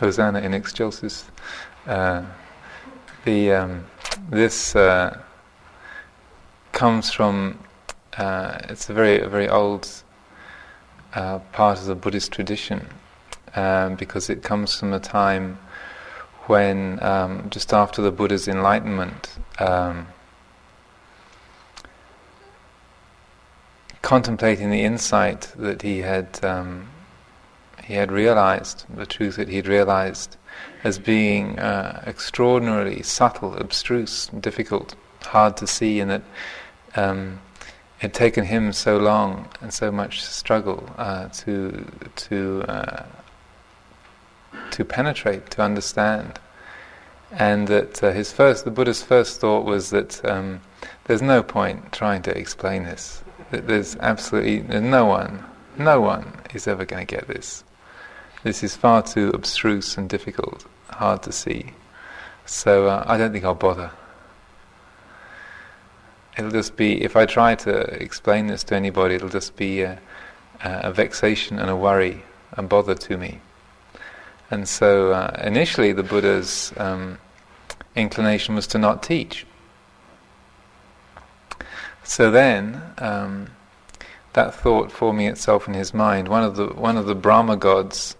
Hosanna in excelsis. Uh, the um, this uh, comes from uh, it's a very a very old uh, part of the Buddhist tradition um, because it comes from a time when um, just after the Buddha's enlightenment. Um, contemplating the insight that he had um, he had realized, the truth that he had realized as being uh, extraordinarily subtle, abstruse, difficult, hard to see, and that um, it had taken him so long and so much struggle uh, to to uh, to penetrate, to understand, and that uh, his first, the Buddha's first thought was that um, there's no point trying to explain this. That there's absolutely no one, no one is ever going to get this. This is far too abstruse and difficult, hard to see. So uh, I don't think I'll bother. It'll just be, if I try to explain this to anybody, it'll just be a, a vexation and a worry and bother to me. And so uh, initially the Buddha's um, inclination was to not teach. So then, um, that thought forming itself in his mind, one of the one of the Brahma gods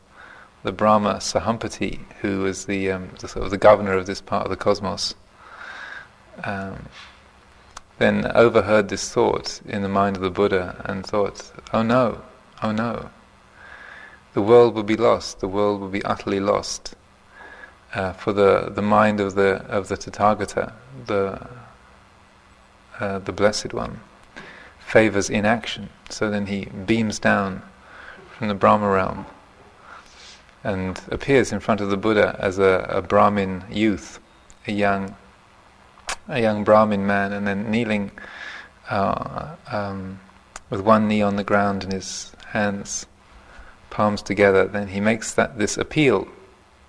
the Brahma Sahampati, who was the, um, the, sort of the governor of this part of the cosmos, um, then overheard this thought in the mind of the Buddha and thought, "Oh no, oh no, the world will be lost. The world will be utterly lost." Uh, for the, the mind of the of the Tathagata, the uh, the blessed one, favors inaction. So then he beams down from the Brahma realm and appears in front of the Buddha as a, a Brahmin youth, a young, a young Brahmin man, and then kneeling uh, um, with one knee on the ground and his hands palms together. Then he makes that this appeal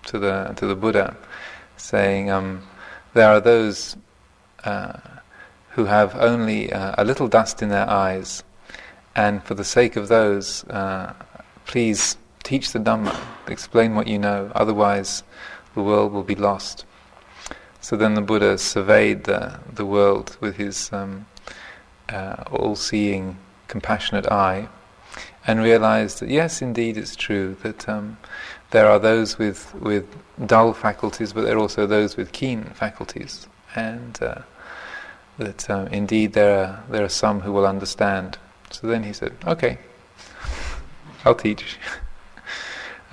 to the to the Buddha, saying, um, "There are those uh, who have only uh, a little dust in their eyes, and for the sake of those, uh, please." Teach the Dhamma, explain what you know, otherwise the world will be lost. So then the Buddha surveyed the, the world with his um, uh, all seeing, compassionate eye and realized that yes, indeed, it's true that um, there are those with, with dull faculties, but there are also those with keen faculties, and uh, that um, indeed there are, there are some who will understand. So then he said, okay, I'll teach.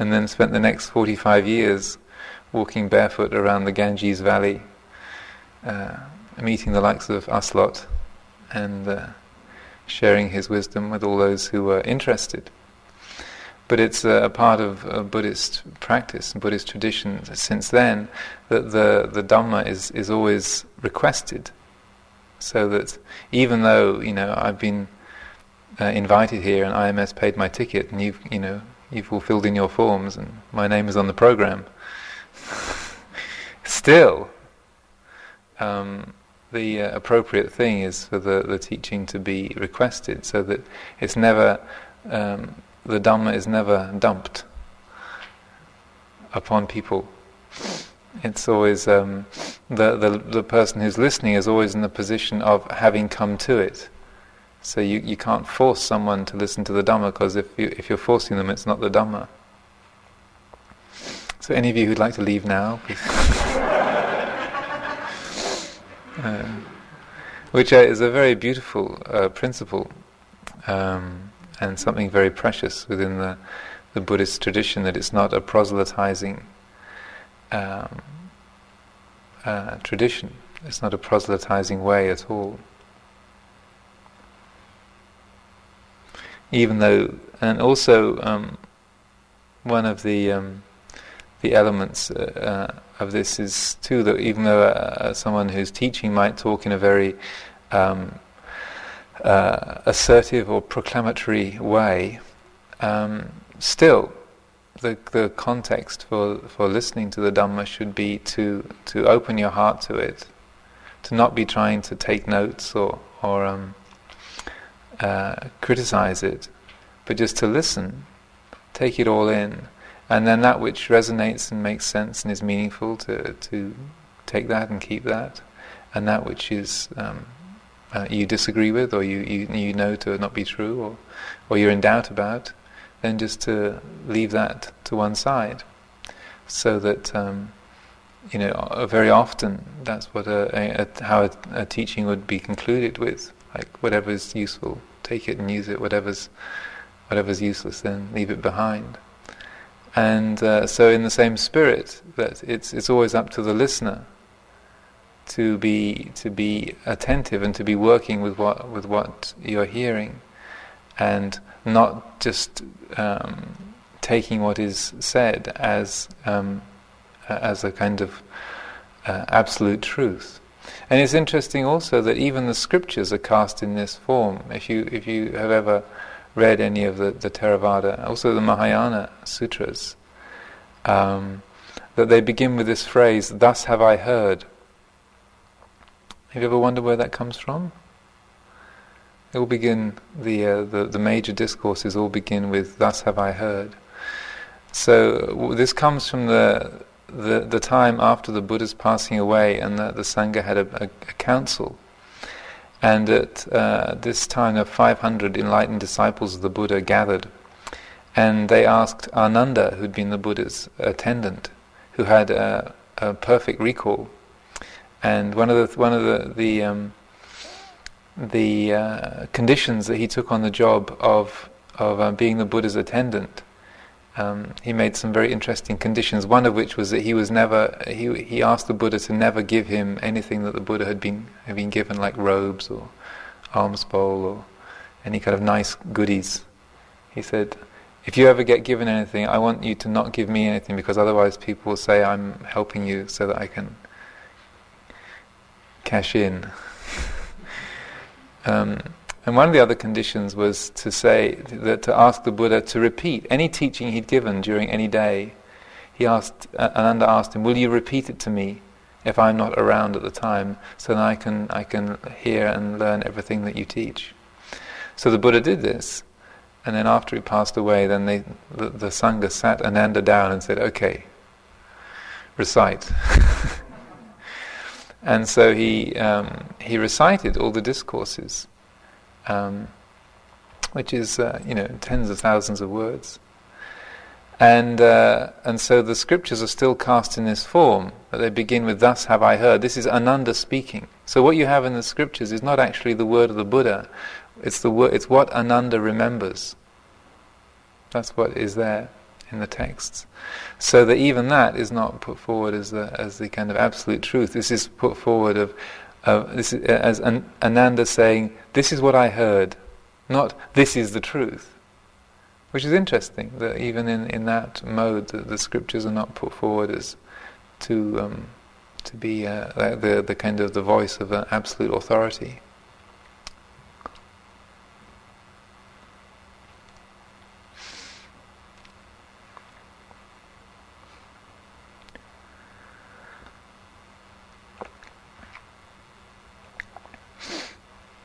and then spent the next 45 years walking barefoot around the Ganges Valley, uh, meeting the likes of us lot, and uh, sharing his wisdom with all those who were interested. But it's a part of a Buddhist practice, and Buddhist tradition since then, that the, the Dhamma is, is always requested. So that even though, you know, I've been uh, invited here and IMS paid my ticket and you've, you know, you've fulfilled in your forms and my name is on the program. Still, um, the uh, appropriate thing is for the, the teaching to be requested so that it's never, um, the Dhamma is never dumped upon people. It's always, um, the, the, the person who's listening is always in the position of having come to it. So you, you can't force someone to listen to the Dhamma because if, you, if you're forcing them, it's not the Dhamma. So any of you who'd like to leave now, uh, which uh, is a very beautiful uh, principle um, and something very precious within the, the Buddhist tradition that it's not a proselytizing um, uh, tradition. It's not a proselytizing way at all. Even though, and also um, one of the um, the elements uh, uh, of this is too that even though uh, someone who's teaching might talk in a very um, uh, assertive or proclamatory way, um, still the the context for for listening to the Dhamma should be to to open your heart to it, to not be trying to take notes or or um, uh, criticize it, but just to listen, take it all in, and then that which resonates and makes sense and is meaningful to to take that and keep that, and that which is um, uh, you disagree with or you, you you know to not be true or or you're in doubt about, then just to leave that to one side, so that um, you know very often that's what a, a, a how a, a, teaching would be concluded with, like whatever is useful, take it and use it. Whatever's whatever's useless, then leave it behind. And uh, so, in the same spirit, that it's it's always up to the listener to be to be attentive and to be working with what with what you're hearing, and not just um, taking what is said as um, as a kind of uh, absolute truth. And it's interesting also that even the scriptures are cast in this form. If you if you have ever read any of the, the Theravada, also the Mahayana sutras, um, that they begin with this phrase, "Thus have I heard." Have you ever wondered where that comes from? They all begin the, uh, the the major discourses all begin with "Thus have I heard." So w- this comes from the, the the time after the Buddha's passing away, and the, the sangha had a, a, a council. And at uh, this time, of 500 enlightened disciples of the Buddha gathered, and they asked Ananda, who'd been the Buddha's attendant, who had a, a perfect recall and one of the one of the the um, the uh, conditions that he took on the job of of uh, being the Buddha's attendant, um, he made some very interesting conditions. One of which was that he was never he he asked the Buddha to never give him anything that the Buddha had been had been given, like robes or alms bowl or any kind of nice goodies. He said, "If you ever get given anything, I want you to not give me anything because otherwise people will say I'm helping you so that I can." cash in. um, and one of the other conditions was to say that to ask the Buddha to repeat any teaching he'd given during any day. He asked uh, Ananda asked him, "Will you repeat it to me if I'm not around at the time, so that I can I can hear and learn everything that you teach?" So the Buddha did this, and then after he passed away, then they, the, the sangha sat Ananda down and said, "Okay, recite." And so he um, he recited all the discourses, um, which is uh, you know tens of thousands of words. And uh, and so the scriptures are still cast in this form. That they begin with "Thus have I heard." This is Ananda speaking. So what you have in the scriptures is not actually the word of the Buddha. It's the word. It's what Ananda remembers. That's what is there in the texts. So that even that is not put forward as the as the kind of absolute truth. This is put forward of, of this is, as an, Ananda saying, "This is what I heard," not "This is the truth," which is interesting. That even in, in that mode, the, the scriptures are not put forward as to um, to be uh, the the kind of the voice of an absolute authority.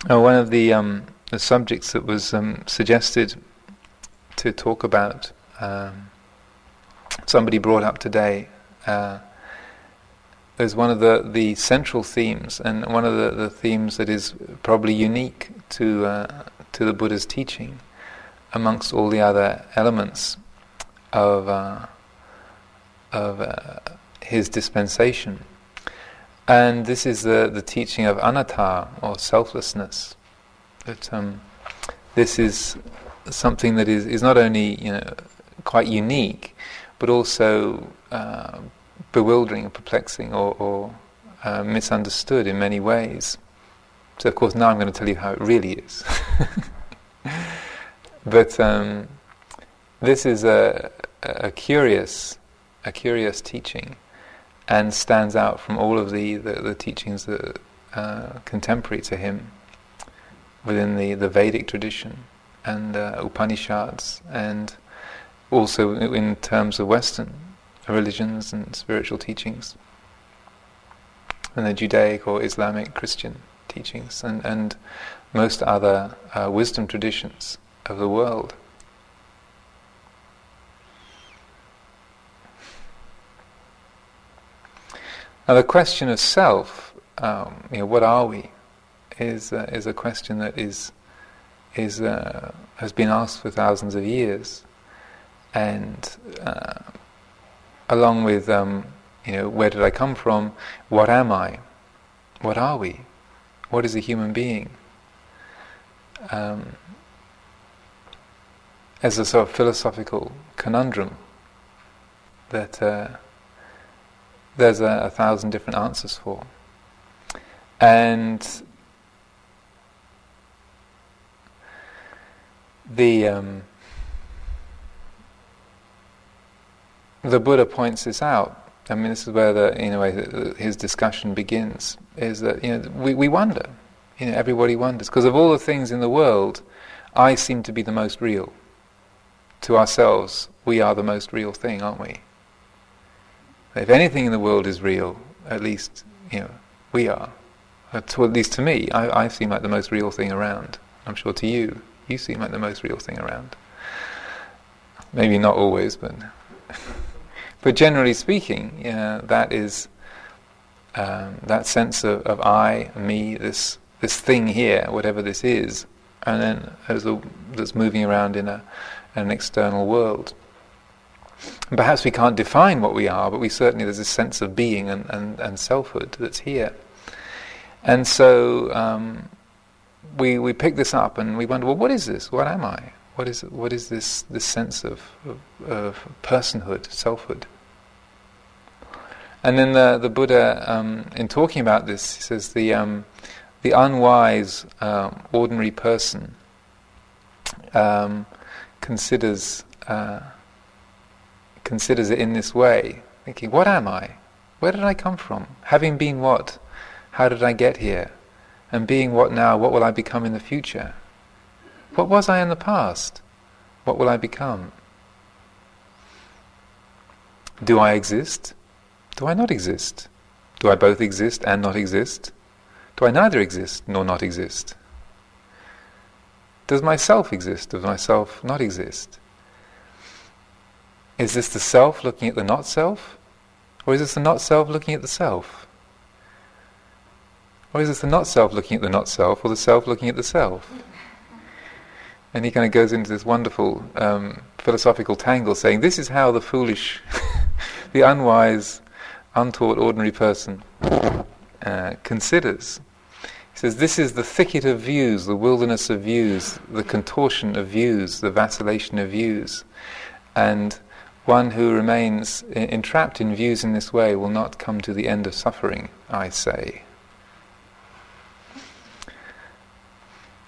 Uh, one of the, um, the subjects that was um, suggested to talk about, um, somebody brought up today, uh, is one of the, the central themes, and one of the, the themes that is probably unique to, uh, to the Buddha's teaching amongst all the other elements of, uh, of uh, his dispensation. And this is the, the teaching of anatta, or selflessness. That um, this is something that is, is not only you know, quite unique, but also uh, bewildering and perplexing or, or uh, misunderstood in many ways. So, of course, now I'm going to tell you how it really is. but um, this is a, a curious, a curious teaching and stands out from all of the, the, the teachings that uh, contemporary to him within the, the Vedic tradition and uh, Upanishads and also in terms of Western religions and spiritual teachings and the Judaic or Islamic Christian teachings and, and most other uh, wisdom traditions of the world. Now, the question of self, um, you know, what are we, is uh, is a question that is is uh, has been asked for thousands of years, and uh, along with um, you know, where did I come from? What am I? What are we? What is a human being? Um, as a sort of philosophical conundrum that uh, there's a, a, thousand different answers for. And the um, the Buddha points this out. I mean, this is where the in a way his discussion begins. Is that you know we, we wonder, you know, everybody wonders because of all the things in the world, I seem to be the most real. To ourselves, we are the most real thing, aren't we? If anything in the world is real, at least you know we are. At least to me, I, I seem like the most real thing around. I'm sure to you, you seem like the most real thing around. Maybe not always, but but generally speaking, yeah, that is um, that sense of, of I, me, this this thing here, whatever this is, and then as a, that's moving around in a an external world. And perhaps we can't define what we are, but we certainly there's a sense of being and, and, and selfhood that's here. And so um, we we pick this up and we wonder, well, what is this? What am I? What is what is this this sense of, of, of personhood, selfhood? And then the the Buddha, um, in talking about this, he says the um, the unwise uh, ordinary person um, considers uh, considers it in this way, thinking, "What am I? Where did I come from? Having been what? How did I get here? And being what now? What will I become in the future? What was I in the past? What will I become? Do I exist? Do I not exist? Do I both exist and not exist? Do I neither exist nor not exist? Does myself exist? Does myself not exist? Is this the self looking at the not self? Or is this the not self looking at the self? Or is this the not self looking at the not self, or the self looking at the self? And he kind of goes into this wonderful um, philosophical tangle saying, This is how the foolish, the unwise, untaught, ordinary person uh, considers. He says, This is the thicket of views, the wilderness of views, the contortion of views, the vacillation of views. And one who remains entrapped in views in this way will not come to the end of suffering, I say.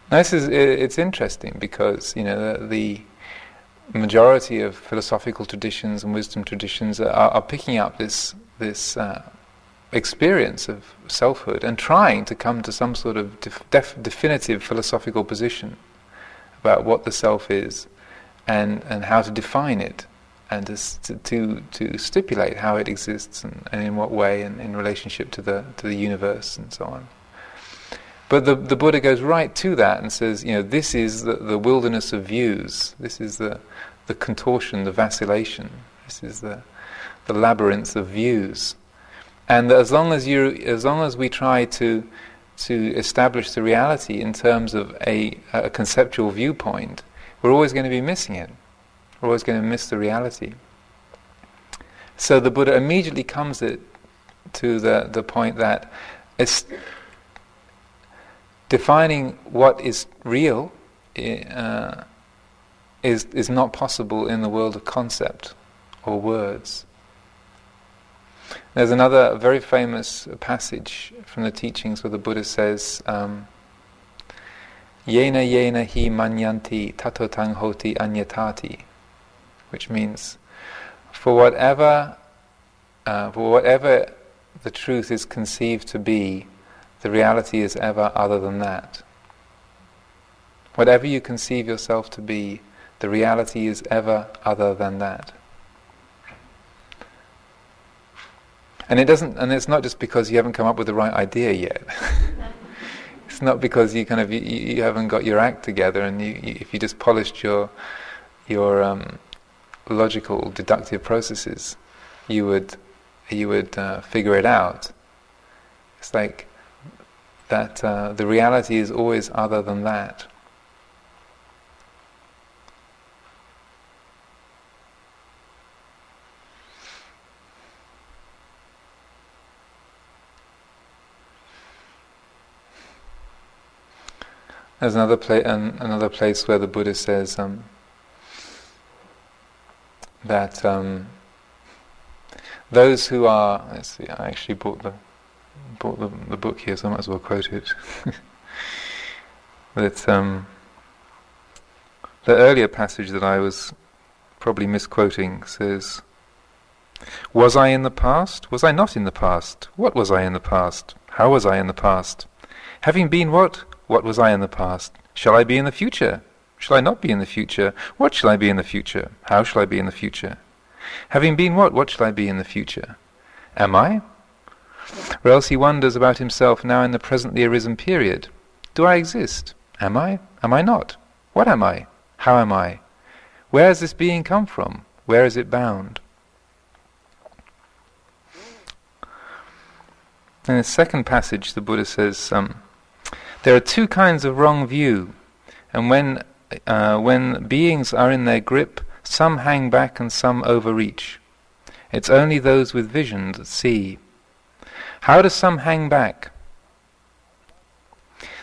Now, this is it's interesting because you know the, majority of philosophical traditions and wisdom traditions are, are picking up this this uh, experience of selfhood and trying to come to some sort of def- def- definitive philosophical position about what the self is and and how to define it and to to, to stipulate how it exists and, and in what way and in relationship to the to the universe and so on. But the, the Buddha goes right to that and says, you know, this is the, the wilderness of views. This is the, the contortion, the vacillation. This is the, the labyrinth of views. And as long as you, as long as we try to to establish the reality in terms of a, a conceptual viewpoint, we're always going to be missing it. We're always going to miss the reality. So the Buddha immediately comes it to the, the point that it's defining what is real uh, is, is not possible in the world of concept or words. There's another very famous passage from the teachings where the Buddha says, um, Yena yena hi manyanti tatotang hoti anyatati, which means, for whatever, uh, for whatever the truth is conceived to be, the reality is ever other than that. Whatever you conceive yourself to be, the reality is ever other than that. And it doesn't, and it's not just because you haven't come up with the right idea yet. it's not because you kind of you, you, haven't got your act together, and you, you, if you just polished your your um, logical deductive processes, you would you would uh, figure it out. It's like that uh, the reality is always other than that. There's another, pla- an, another place where the Buddha says um, that um, those who are, let's see, I actually bought the bought the, the book here, so I might as well quote it. that um, the earlier passage that I was probably misquoting says, "Was I in the past? Was I not in the past? What was I in the past? How was I in the past? Having been what? What was I in the past? Shall I be in the future? Shall I not be in the future? What shall I be in the future? How shall I be in the future? Having been what? What shall I be in the future? Am I? Or else he wonders about himself now in the presently arisen period. Do I exist? Am I? Am I not? What am I? How am I? Where has this being come from? Where is it bound? In the second passage, the Buddha says, um, there are two kinds of wrong view, and when uh, when beings are in their grip, some hang back and some overreach. It's only those with vision that see. How do some hang back?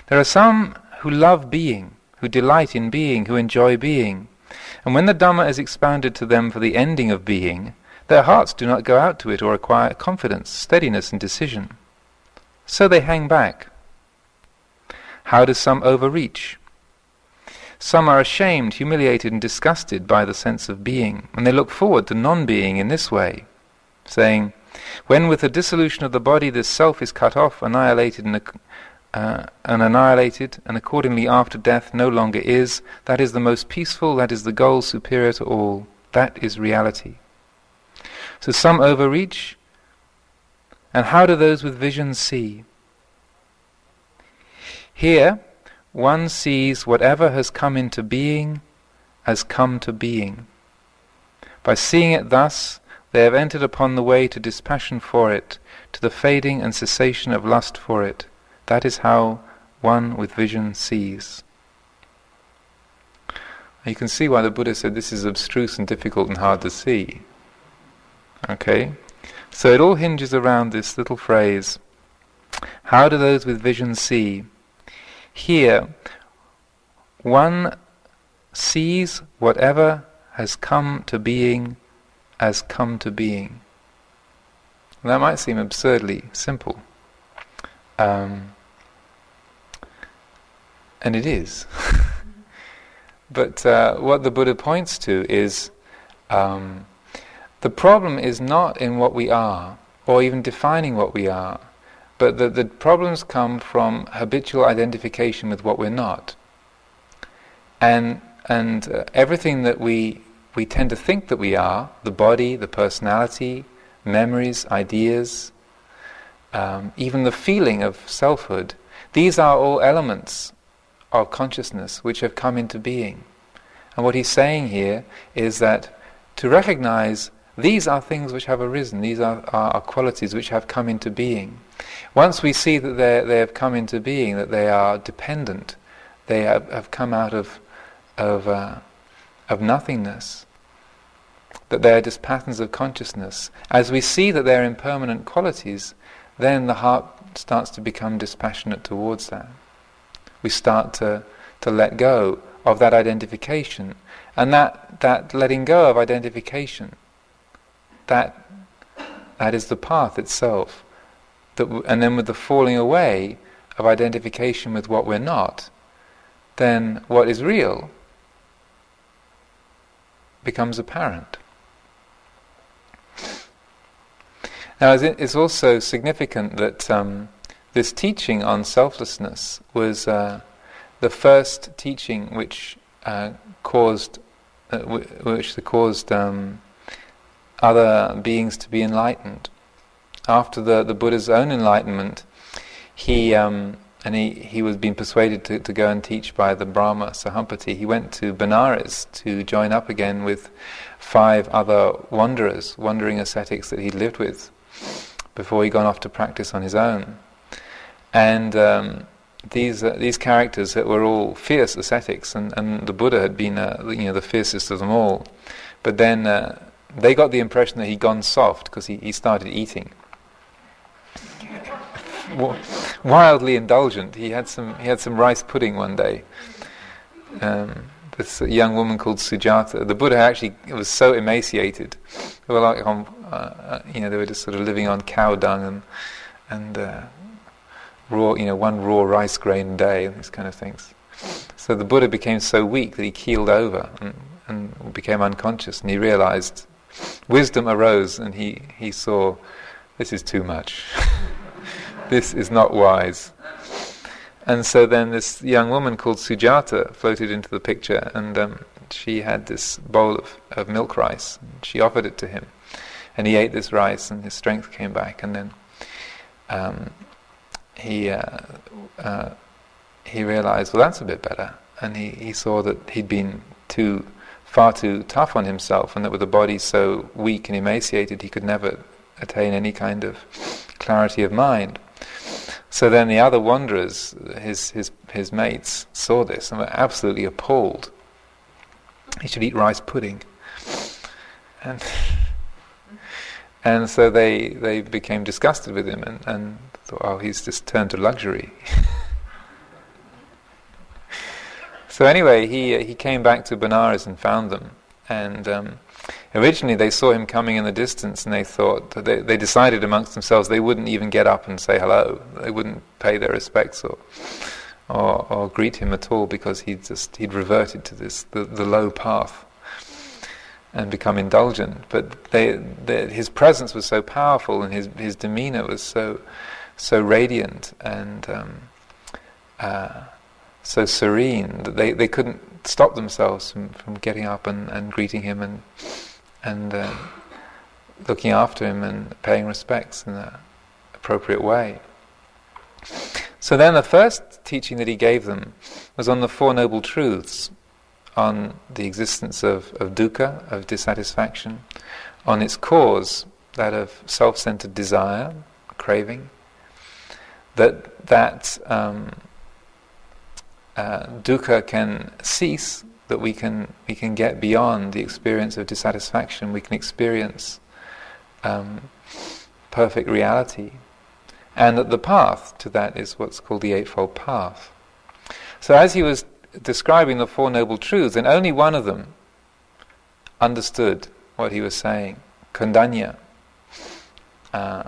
There are some who love being, who delight in being, who enjoy being. And when the Dhamma is expounded to them for the ending of being, their hearts do not go out to it or acquire confidence, steadiness, and decision. So they hang back. How do some overreach? Some are ashamed, humiliated, and disgusted by the sense of being, and they look forward to non being in this way, saying, When with the dissolution of the body this self is cut off, annihilated, and, uh, and annihilated, and accordingly after death no longer is, that is the most peaceful, that is the goal superior to all, that is reality. So some overreach, and how do those with vision see? Here, one sees whatever has come into being as come to being. By seeing it thus, they have entered upon the way to dispassion for it, to the fading and cessation of lust for it. That is how one with vision sees. You can see why the Buddha said this is abstruse and difficult and hard to see. Okay? So it all hinges around this little phrase How do those with vision see? Here, one sees whatever has come to being as come to being. That might seem absurdly simple. Um, and it is. but uh, what the Buddha points to is um, the problem is not in what we are, or even defining what we are. But the, the problems come from habitual identification with what we're not. And, and uh, everything that we, we tend to think that we are, the body, the personality, memories, ideas, um, even the feeling of selfhood, these are all elements of consciousness which have come into being. And what he's saying here is that to recognize these are things which have arisen, these are, are, are qualities which have come into being. Once we see that they have come into being, that they are dependent, they have, have come out of, of, uh, of nothingness, that they are just patterns of consciousness, as we see that they are impermanent qualities, then the heart starts to become dispassionate towards that. We start to, to let go of that identification. And that, that letting go of identification that that is the path itself. That w- and then with the falling away of identification with what we're not, then what is real becomes apparent. Now, it's also significant that um, this teaching on selflessness was uh, the first teaching which uh, caused, uh, w- which caused um, other beings to be enlightened. After the, the Buddha's own enlightenment, he um, and he, he was being persuaded to, to go and teach by the Brahma Sahampati. He went to Benares to join up again with five other wanderers, wandering ascetics that he'd lived with. before he'd gone off to practice on his own. And um, these uh, these characters that were all fierce ascetics, and, and the Buddha had been uh, you know the fiercest of them all. But then uh, they got the impression that he'd gone soft because he, he started eating. Wildly indulgent. He had some he had some rice pudding one day. Um, this young woman called Sujata. The Buddha actually was so emaciated. They were like on, uh, uh, you know, they were just sort of living on cow dung and and uh, raw, you know, one raw rice grain a day and these kind of things. So the Buddha became so weak that he keeled over and, and became unconscious, and he realized wisdom arose, and he he saw this is too much. this is not wise. And so then this young woman called Sujata floated into the picture, and um, she had this bowl of, of milk rice. she offered it to him, and he ate this rice, and his strength came back. And then um, he uh, uh, he realized, well, that's a bit better. And he, he saw that he'd been too far too tough on himself, and that with a body so weak and emaciated, he could never attain any kind of clarity of mind. So then the other wanderers, his, his, his mates, saw this and were absolutely appalled. He should eat rice pudding. And, and so they, they became disgusted with him and, and thought, oh, he's just turned to luxury. so anyway, he, he came back to Benares and found them. And um, Originally, they saw him coming in the distance, and they thought they, they decided amongst themselves they wouldn't even get up and say hello. They wouldn't pay their respects or or, or greet him at all because he'd just he'd reverted to this the, the low path and become indulgent. But they, they, his presence was so powerful, and his his demeanor was so so radiant and um, uh, so serene that they, they couldn't stop themselves from, from getting up and, and greeting him and and uh, looking after him and paying respects in an appropriate way. So then the first teaching that he gave them was on the Four Noble Truths, on the existence of, of dukkha, of dissatisfaction, on its cause, that of self-centered desire, craving, that that um, uh, dukkha can cease that we can we can get beyond the experience of dissatisfaction. We can experience um, perfect reality, and that the path to that is what's called the eightfold path. So, as he was describing the four noble truths, and only one of them understood what he was saying, Kondanya, uh,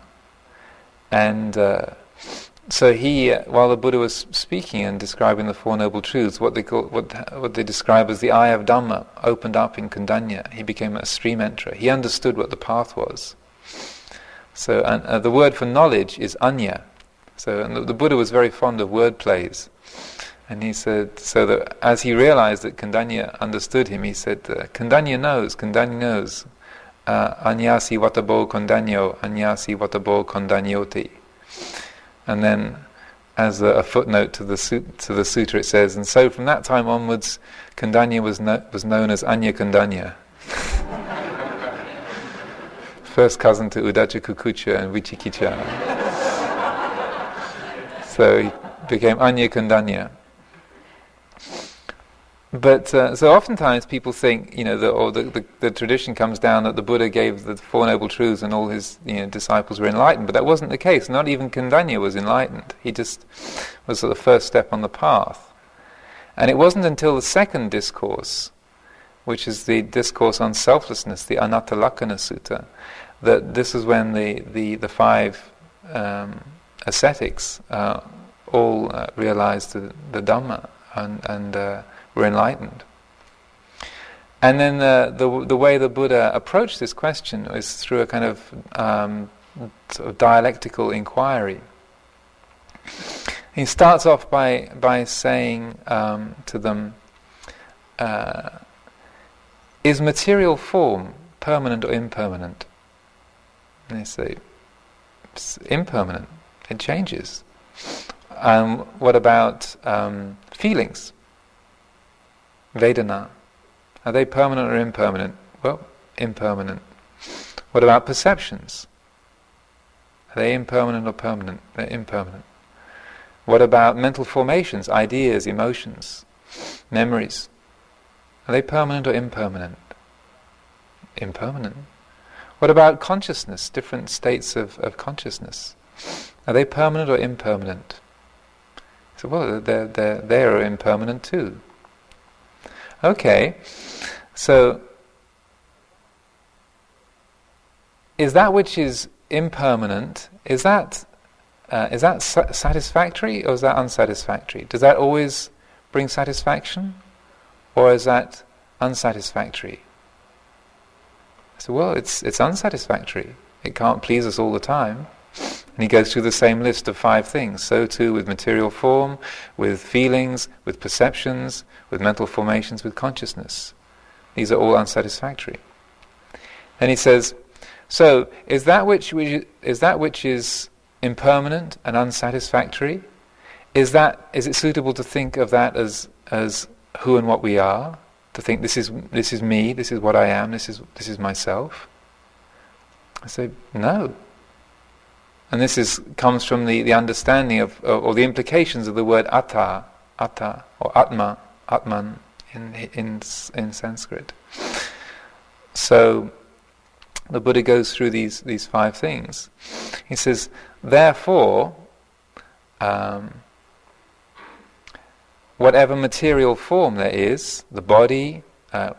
and. Uh, so he, uh, while the Buddha was speaking and describing the Four Noble Truths, what they call, what, what they describe as the eye of Dhamma opened up in Kondanya. He became a stream enterer. He understood what the path was. So, and uh, the word for knowledge is anya. So, and the, the, Buddha was very fond of word plays, and he said so that as he realized that Kondanya understood him, he said, uh, "Kondanya knows. Kondanya knows. Uh, anyasi watabo kondanyo, anyasi watabo kondanyoti." And then, as a, a footnote to the to the sutra, it says, and so from that time onwards, Kondanya was no, was known as Anya Kondanya. First cousin to Uddhacca Kukkucca and Vicikicca. so he became Anya Kondanya. But uh, so oftentimes people think, you know, the, or the, the, the, tradition comes down that the Buddha gave the Four Noble Truths and all his you know, disciples were enlightened, but that wasn't the case. Not even Kondanya was enlightened. He just was the first step on the path. And it wasn't until the second discourse, which is the discourse on selflessness, the Anattalakkhana Sutta, that this is when the, the, the five um, ascetics uh, all uh, realized the, the Dhamma and, and uh, were enlightened. And then the, the, the way the Buddha approached this question was through a kind of, um, sort of dialectical inquiry. He starts off by, by saying um, to them, uh, Is material form permanent or impermanent? And they say, It's impermanent, it changes. Um, what about um, feelings? Vedana. Are they permanent or impermanent? Well, impermanent. What about perceptions? Are they impermanent or permanent? They're impermanent. What about mental formations, ideas, emotions, memories? Are they permanent or impermanent? Impermanent. What about consciousness, different states of, of consciousness? Are they permanent or impermanent? So, well, they're, they're, they're impermanent too. Okay, so is that which is impermanent, is that, uh, is that sa- satisfactory or is that unsatisfactory? Does that always bring satisfaction or is that unsatisfactory? I said, well, it's, it's unsatisfactory. It can't please us all the time. And he goes through the same list of five things. So too with material form, with feelings, with perceptions, with mental formations, with consciousness. These are all unsatisfactory. Then he says, so is that which is that which is impermanent and unsatisfactory? Is that is it suitable to think of that as as who and what we are? To think this is this is me, this is what I am, this is this is myself? I say no. And this is comes from the, the understanding of or the implications of the word atta, atta or atma, atman in in in Sanskrit. So the Buddha goes through these, these five things. He says, therefore, um, whatever material form there is, the body, uh,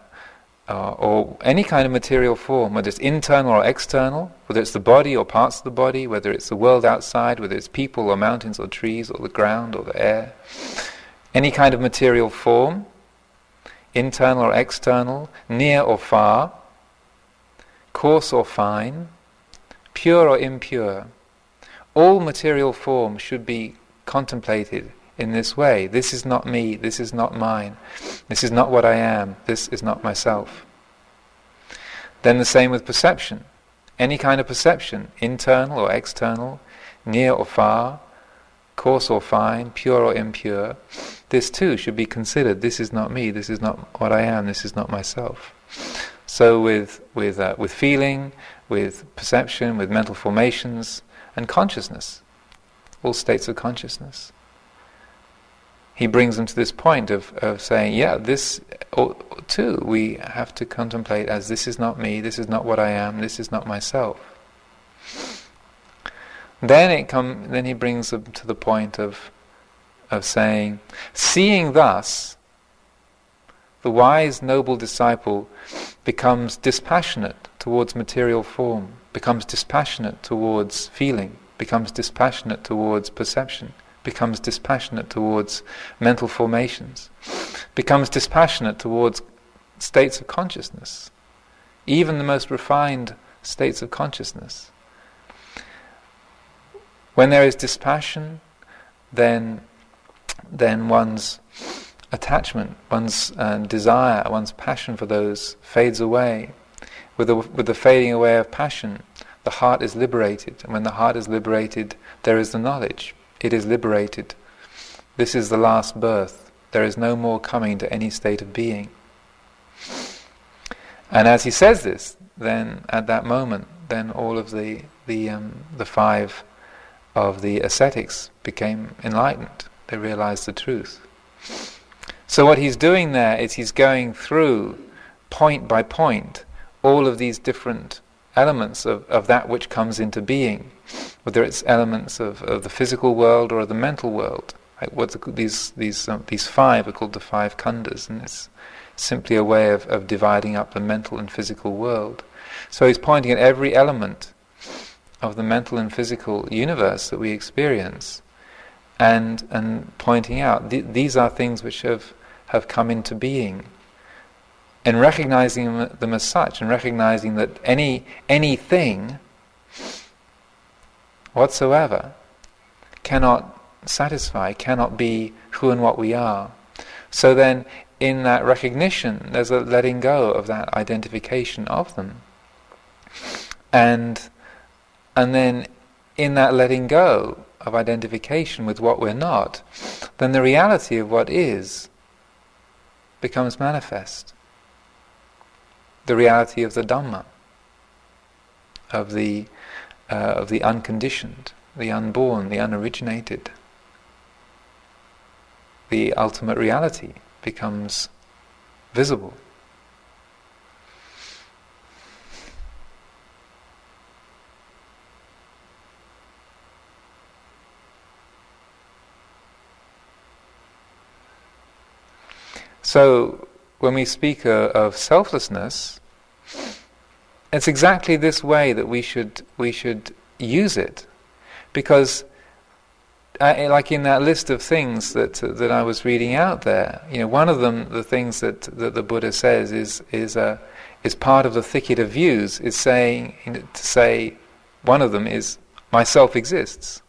uh, or any kind of material form, whether it's internal or external, whether it's the body or parts of the body, whether it's the world outside, whether it's people or mountains or trees or the ground or the air, any kind of material form, internal or external, near or far, coarse or fine, pure or impure. All material form should be contemplated in this way. This is not me, this is not mine, this is not what I am, this is not myself. Then the same with perception. Any kind of perception, internal or external, near or far, coarse or fine, pure or impure, this too should be considered. This is not me, this is not what I am, this is not myself. So with with uh, with feeling, with perception, with mental formations, and consciousness, all states of consciousness. He brings them to this point of, of saying, yeah, this oh, too we have to contemplate as this is not me, this is not what I am, this is not myself. Then it come. Then he brings them to the point of of saying, seeing thus, the wise, noble disciple becomes dispassionate towards material form, becomes dispassionate towards feeling, becomes dispassionate towards perception, becomes dispassionate towards mental formations, becomes dispassionate towards states of consciousness, even the most refined states of consciousness. When there is dispassion, then then one's attachment, one's uh, desire, one's passion for those fades away. With the, with the fading away of passion, the heart is liberated. And when the heart is liberated, there is the knowledge. It is liberated. This is the last birth. There is no more coming to any state of being. And as he says this, then at that moment, then all of the the um, the five of the ascetics became enlightened. They realized the truth. So what he's doing there is he's going through point by point all of these different elements of, of that which comes into being, whether it's elements of, of the physical world or the mental world. Like what's these these um, these five are called the five khandhas, and it's simply a way of, of dividing up the mental and physical world. So he's pointing at every element of the mental and physical universe that we experience, and and pointing out th- these are things which have have come into being. And recognizing them as such, and recognizing that any anything whatsoever cannot satisfy, cannot be who and what we are. So then, in that recognition, there's a letting go of that identification of them. And and then in that letting go of identification with what we're not, then the reality of what is becomes manifest. The reality of the Dhamma, of the uh, of the unconditioned, the unborn, the unoriginated. The ultimate reality becomes visible. So, when we speak uh, of selflessness, it's exactly this way that we should we should use it, because, uh, like in that list of things that uh, that I was reading out there, you know, one of them, the things that that the Buddha says is is uh, is part of the thicket of views. Is saying you know, to say, one of them is myself exists,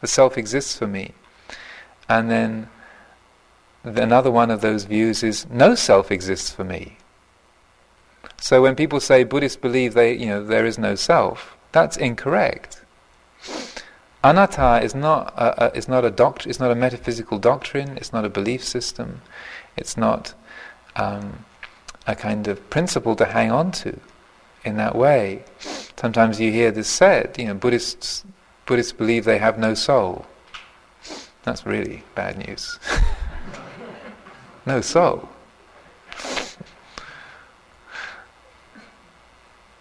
the self exists for me, and then another one of those views is no self exists for me. So when people say Buddhists believe they, you know, there is no self, that's incorrect. Anatta is not a, a, is not a doct- it's not a metaphysical doctrine. It's not a belief system. It's not um, a kind of principle to hang on to in that way. Sometimes you hear this said, you know, Buddhists Buddhists believe they have no soul. That's really bad news. no soul.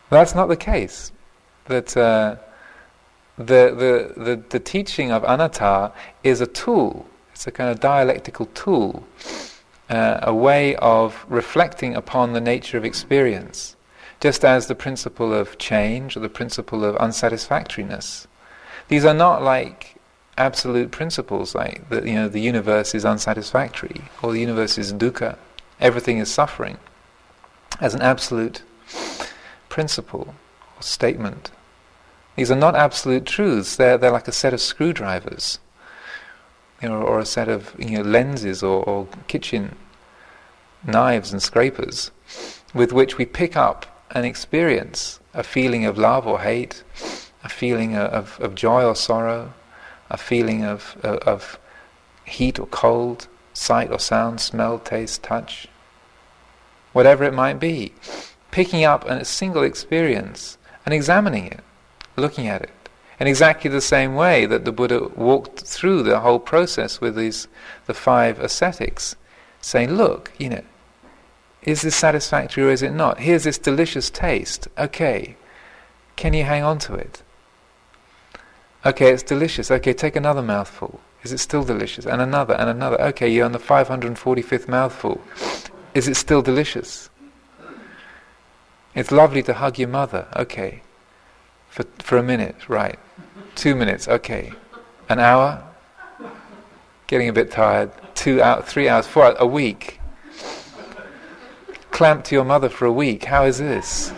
That's not the case. That uh, the, the, the, the teaching of anatta is a tool, it's a kind of dialectical tool, uh, a way of reflecting upon the nature of experience, just as the principle of change or the principle of unsatisfactoriness. These are not like absolute principles like that you know the universe is unsatisfactory or the universe is dukkha, everything is suffering, as an absolute principle or statement. These are not absolute truths. They're they're like a set of screwdrivers, you know, or a set of you know lenses or, or kitchen knives and scrapers, with which we pick up and experience a feeling of love or hate, a feeling of, of joy or sorrow, a feeling of, of, of heat or cold, sight or sound, smell, taste, touch, whatever it might be, picking up a single experience and examining it, looking at it. In exactly the same way that the Buddha walked through the whole process with these the five ascetics, saying, Look, you know, is this satisfactory or is it not? Here's this delicious taste. Okay. Can you hang on to it? Okay, it's delicious. Okay, take another mouthful. Is it still delicious? And another, and another. Okay, you're on the 545th mouthful. Is it still delicious? It's lovely to hug your mother. Okay. For, for a minute, right. Two minutes, okay. An hour? Getting a bit tired. Two out, three hours, four hours, a week. Clamped to your mother for a week. How is this?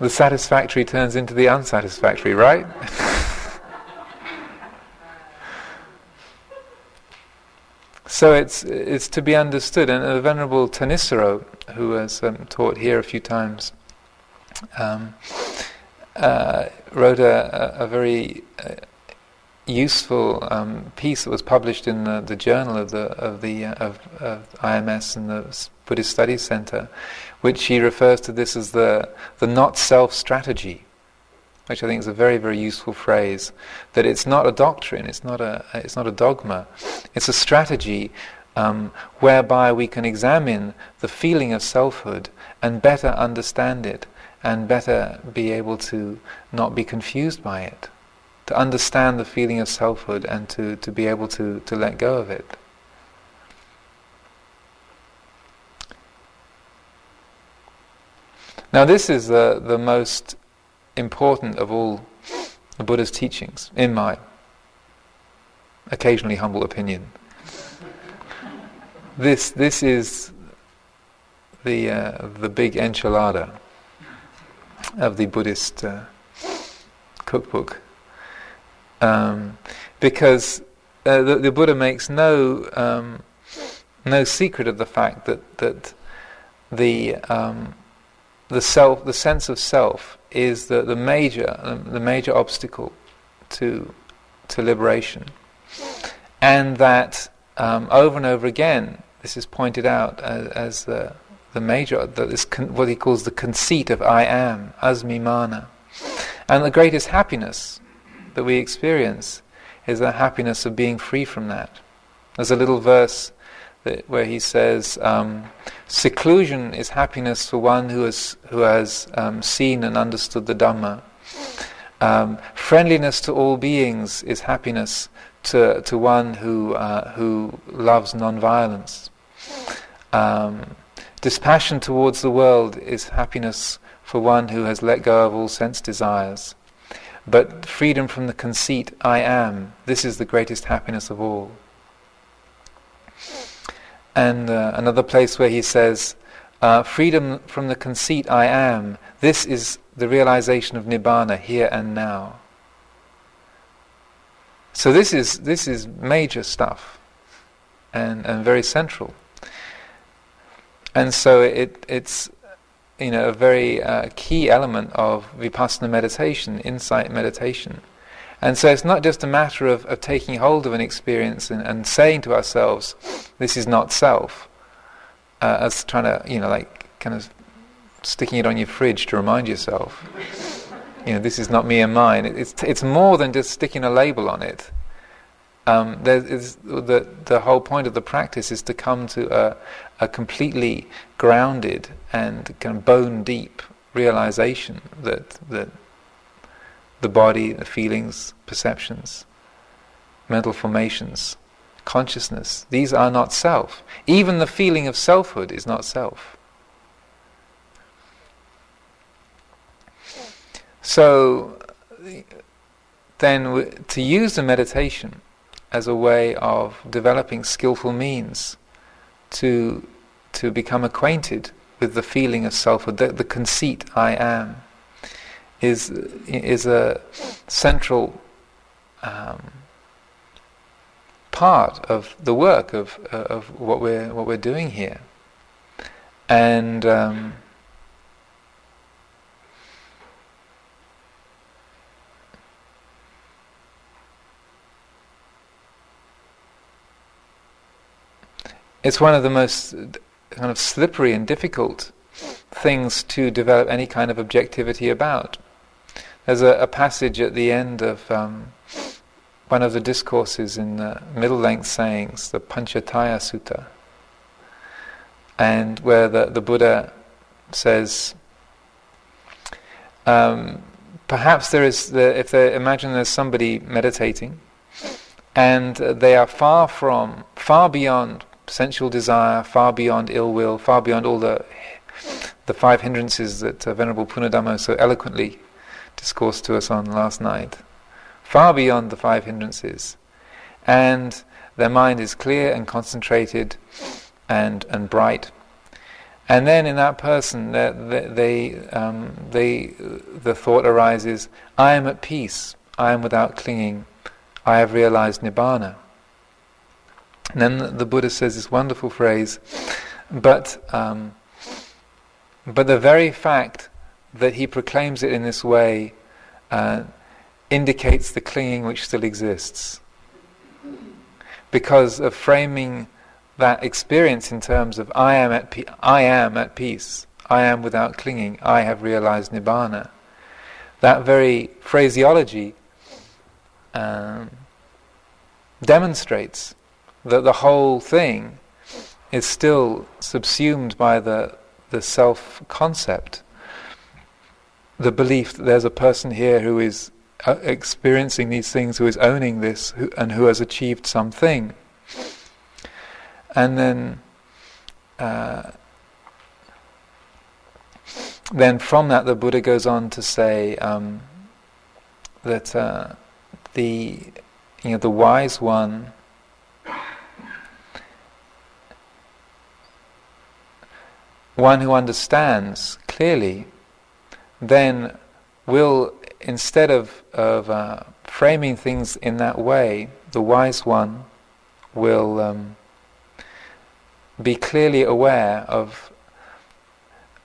The satisfactory turns into the unsatisfactory, right? so it's it's to be understood, and the venerable Thanissaro, who has um, taught here a few times, um, uh, wrote a, a, a very uh, useful um, piece that was published in the, the journal of the of the uh, of, of IMS and the Buddhist Studies Center, which he refers to this as the, the not self strategy, which I think is a very, very useful phrase. That it's not a doctrine, it's not a, it's not a dogma, it's a strategy um, whereby we can examine the feeling of selfhood and better understand it and better be able to not be confused by it. To understand the feeling of selfhood and to, to be able to, to let go of it. Now, this is the, the most important of all the Buddha's teachings, in my occasionally humble opinion. This, this is the, uh, the big enchilada of the Buddhist uh, cookbook. Um, because uh, the, the, Buddha makes no, um, no secret of the fact that, that the, um, the self, the sense of self, is the, the major, the major obstacle to to liberation, and that um, over and over again, this is pointed out as, as the the major, that is con- what he calls the conceit of I am, asmimana. And the greatest happiness that we experience is the happiness of being free from that. There's a little verse that, where he says, um, "Seclusion is happiness for one who has who has um, seen and understood the Dhamma. Um, friendliness to all beings is happiness to to one who uh, who loves non-violence. Um, dispassion towards the world is happiness for one who has let go of all sense desires." But freedom from the conceit, I am, this is the greatest happiness of all. And uh, another place where he says, uh, freedom from the conceit, I am, this is the realization of nibbana here and now. So this is this is major stuff, and and very central. And so it it's you know, a very uh, key element of vipassana meditation, insight meditation. And so it's not just a matter of, of taking hold of an experience and, and saying to ourselves, this is not self, uh, as trying to, you know, like kind of sticking it on your fridge to remind yourself, you know, this is not me and mine. It's, it's more than just sticking a label on it. Um, the, the whole point of the practice is to come to a, a completely grounded and kind of bone deep realization that that the body, the feelings, perceptions, mental formations, consciousness, these are not self. Even the feeling of selfhood is not self. So, then to use the meditation as a way of developing skillful means to to become acquainted with the feeling of selfhood, the, the conceit I am, is is a central um, part of the work of uh, of what we're what we're doing here, and. Um, it's one of the most kind of slippery and difficult things to develop any kind of objectivity about. There's a, a passage at the end of um, one of the discourses in the middle length sayings, the Pancattaya Sutta, and where the, the Buddha says, um, perhaps there is, the, if they imagine there's somebody meditating, and they are far from, far beyond sensual desire, far beyond ill will, far beyond all the the five hindrances that uh, Venerable Punnadhammo so eloquently discoursed to us on last night. Far beyond the five hindrances. And their mind is clear and concentrated and, and bright. And then in that person, they, they, um, they, the thought arises, I am at peace, I am without clinging, I have realized Nibbana. And then the Buddha says this wonderful phrase, but um, but the very fact that he proclaims it in this way uh, indicates the clinging which still exists. Because of framing that experience in terms of I am at pe- I am at peace, I am without clinging, I have realized nibbana. That very phraseology um, demonstrates that the whole thing is still subsumed by the, the self concept, the belief that there's a person here who is uh, experiencing these things, who is owning this, who, and who has achieved something. And then, uh, then from that, the Buddha goes on to say um, that uh, the you know the wise one one who understands clearly then will, instead of, of uh, framing things in that way, the wise one will um, be clearly aware of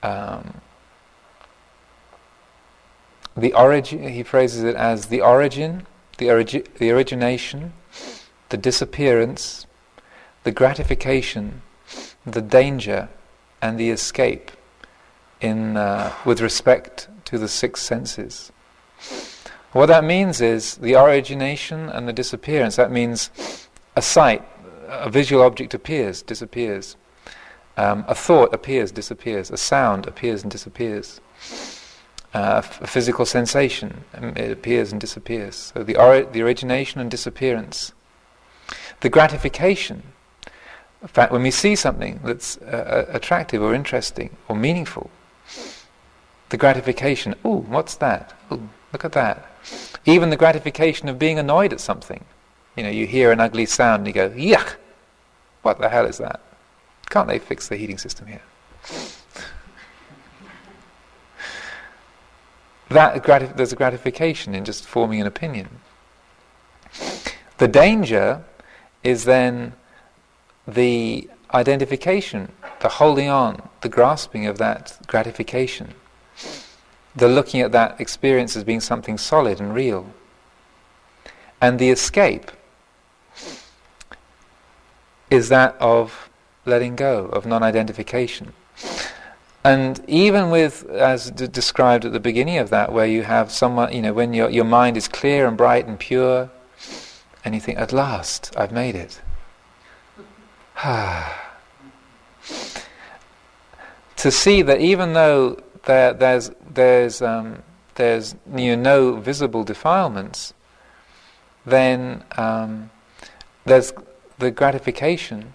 um, the origin, he phrases it as the origin, the, origi- the origination, the disappearance, the gratification, the danger, and the escape in, uh, with respect to the six senses. What that means is the origination and the disappearance. That means a sight, a visual object appears, disappears. Um, a thought appears, disappears. A sound appears and disappears. Uh, a physical sensation, um, it appears and disappears. So the, ori- the origination and disappearance. The gratification. In fact, when we see something that's uh, attractive or interesting or meaningful, the gratification, ooh, what's that? Ooh, look at that. Even the gratification of being annoyed at something. You know, you hear an ugly sound and you go, yuck! What the hell is that? Can't they fix the heating system here? that gratif- there's a gratification in just forming an opinion. The danger is then the identification, the holding on, the grasping of that gratification, the looking at that experience as being something solid and real. And the escape is that of letting go, of non identification. And even with, as d- described at the beginning of that, where you have someone, you know, when your, your mind is clear and bright and pure, and you think, at last, I've made it. to see that even though there, there's, there's, um, there's you know, no visible defilements, then um, there's the gratification.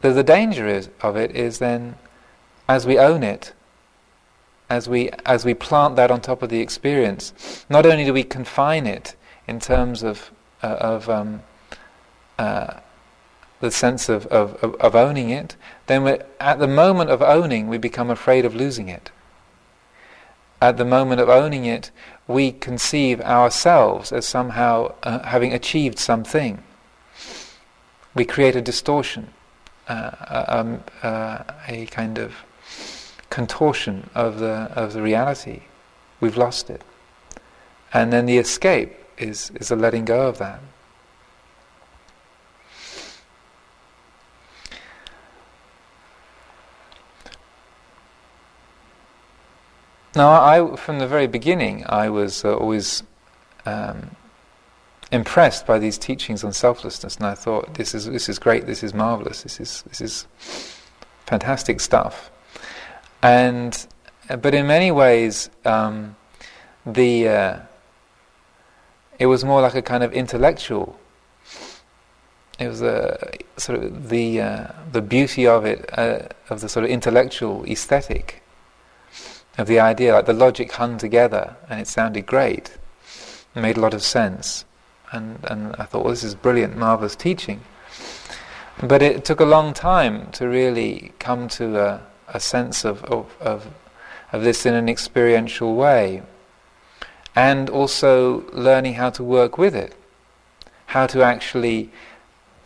The, the danger is, of it is then, as we own it, as we as we plant that on top of the experience, not only do we confine it in terms of uh, of um, uh, the sense of, of, of, owning it, then at the moment of owning, we become afraid of losing it. At the moment of owning it, we conceive ourselves as somehow uh, having achieved something. We create a distortion, uh, um, uh, a kind of contortion of the of the reality. We've lost it, and then the escape is is a letting go of that. Now, I, from the very beginning, I was uh, always um, impressed by these teachings on selflessness, and I thought, this is this is great, this is marvelous, this is this is fantastic stuff. And uh, but in many ways, um, the uh, it was more like a kind of intellectual. It was a sort of the uh, the beauty of it uh, of the sort of intellectual aesthetic of the idea, like the logic hung together and it sounded great. Made a lot of sense. And, and I thought, well, this is brilliant, marvelous teaching. But it took a long time to really come to a, a sense of, of, of, of this in an experiential way. And also learning how to work with it. How to actually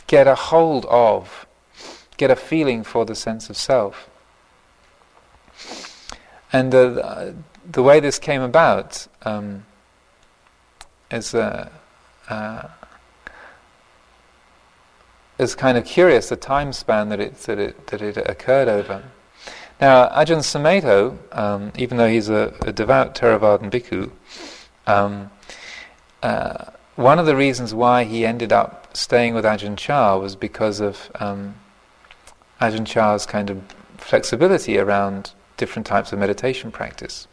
get a hold of, get a feeling for the sense of self. And uh, the way this came about um, is uh, uh, is kind of curious the time span that it that it that it occurred over. Now Ajahn Sumedho, um, even though he's a, a devout Theravadan bhikkhu, um, uh, one of the reasons why he ended up staying with Ajahn Chah was because of um, Ajahn Chah's kind of flexibility around different types of meditation practice.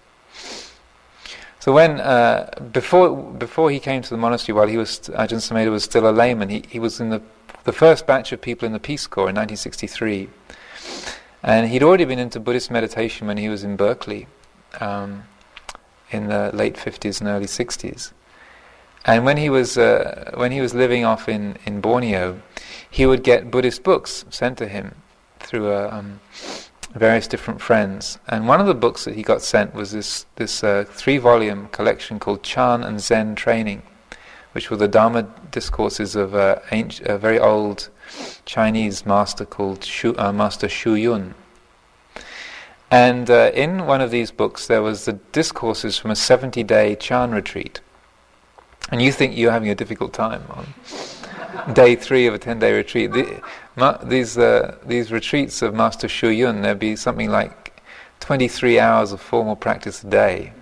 So when uh, before before he came to the monastery, while he was Ajahn Sumedho was still a layman, he, he was in the the first batch of people in the Peace Corps in 1963, and he'd already been into Buddhist meditation when he was in Berkeley, um, in the late 50s and early 60s. And when he was uh, when he was living off in, in Borneo, he would get Buddhist books sent to him through a um, various different friends. And one of the books that he got sent was this, this uh, three volume collection called Chan and Zen Training, which were the Dharma discourses of uh, a very old Chinese master called Hsu, uh, Master Hsu Yun. And uh, in one of these books, there was the discourses from a 70 day Chan retreat. And you think you're having a difficult time on day three of a 10 day retreat. The, these uh, these retreats of Master Hsu Yun, there'd be something like 23 hours of formal practice a day.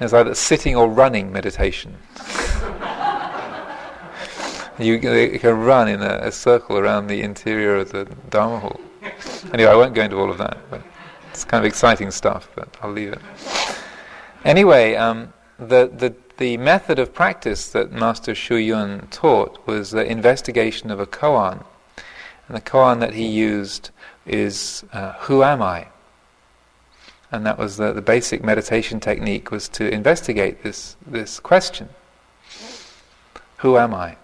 It's either sitting or running meditation. you, you, can run in a, a, circle around the interior of the Dharma hall. Anyway, I won't go into all of that, but it's kind of exciting stuff, but I'll leave it. Anyway, um, the, the, the method of practice that Master Hsu Yun taught was the investigation of a koan. And the koan that he used is, uh, Who am I? And that was the, the basic meditation technique was to investigate this, this question. Who am I?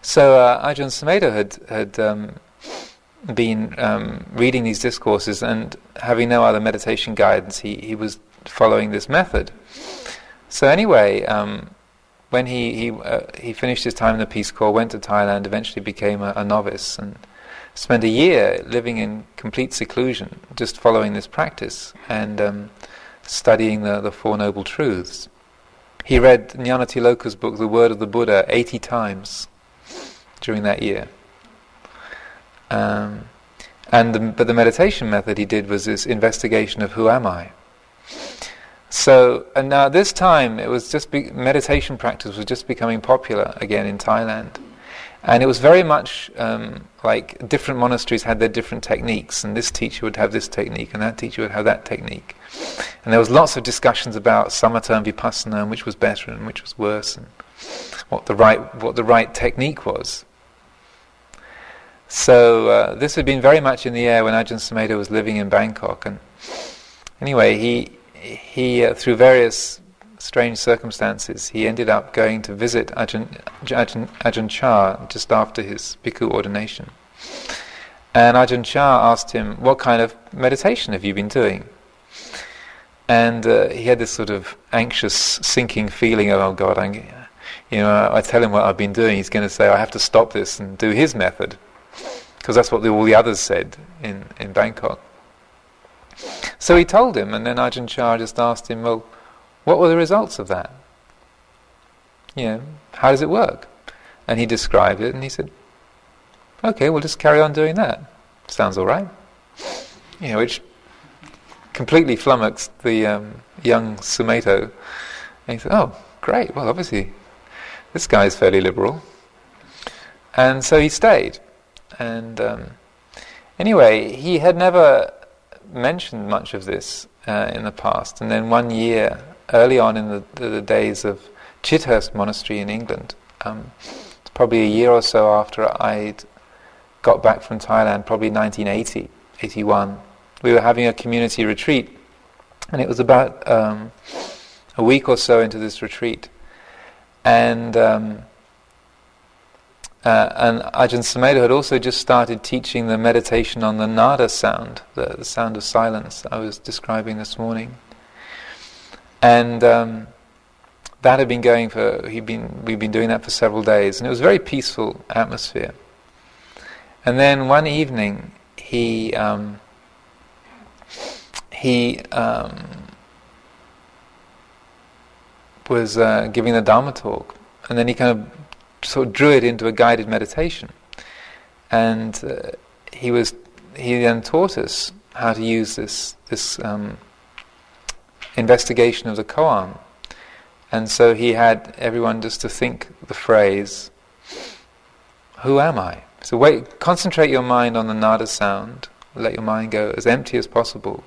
So uh, Ajahn Sumedho had, had um, been um, reading these discourses and having no other meditation guidance, he, he was following this method. So anyway, um, when he he uh, he finished his time in the Peace Corps, went to Thailand, eventually became a, a novice, and spent a year living in complete seclusion, just following this practice and um, studying the, the Four Noble Truths. He read Nyanatiloka's book, The Word of the Buddha, 80 times during that year. Um, and the, but the meditation method he did was this investigation of who am I. So, and now this time it was just be, meditation practice was just becoming popular again in Thailand. And it was very much um, like different monasteries had their different techniques, and this teacher would have this technique, and that teacher would have that technique. And there was lots of discussions about samatha and vipassana, and which was better and which was worse, and what the right what the right technique was. So uh, this had been very much in the air when Ajahn Sumedho was living in Bangkok, and anyway, he he uh, through various strange circumstances, he ended up going to visit Ajahn, Ajahn, Ajahn Chah just after his bhikkhu ordination. And Ajahn Chah asked him, What kind of meditation have you been doing? And uh, he had this sort of anxious, sinking feeling of, Oh God, I'm, you know, I tell him what I've been doing, he's going to say, I have to stop this and do his method. Because that's what the, all the others said in, in Bangkok. So he told him, and then Ajahn Chah just asked him, Well, what were the results of that? You know, how does it work? And he described it, and he said, "Okay, we'll just carry on doing that. Sounds all right." You know, which completely flummoxed the um, young Sumedho. And he said, "Oh, great. Well, obviously, this guy's fairly liberal." And so he stayed. And um, anyway, he had never mentioned much of this uh, in the past. And then one year early on in the, the, the days of Chithurst Monastery in England. Um, it's probably a year or so after I'd got back from Thailand, probably 1980, 81. We were having a community retreat, and it was about um, a week or so into this retreat. And um, uh, and Ajahn Sumedho had also just started teaching the meditation on the nada sound, the, the sound of silence I was describing this morning. And um, that had been going for, he'd been, we'd been doing that for several days, and it was a very peaceful atmosphere. And then one evening, he, um, he um, was uh, giving the Dharma talk, and then he kind of sort of drew it into a guided meditation. And uh, he was, he then taught us how to use this, this um, investigation of the koan. And so he had everyone just to think the phrase, Who am I? So wait, concentrate your mind on the nada sound, let your mind go as empty as possible,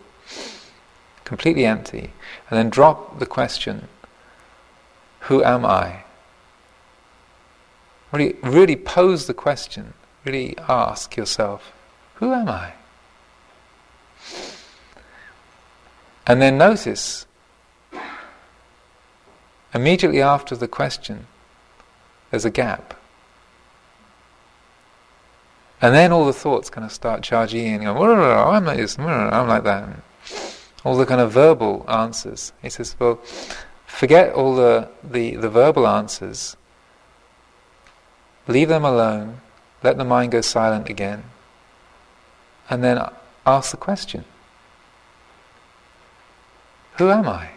completely empty, and then drop the question, Who am I? Really, really pose the question, really ask yourself, Who am I? And then notice, immediately after the question, there's a gap. And then all the thoughts kind of start charging in, going, I'm like this, I'm like that. All the kind of verbal answers. He says, well, forget all the, the, the verbal answers, leave them alone, let the mind go silent again, and then ask the question. Who am I?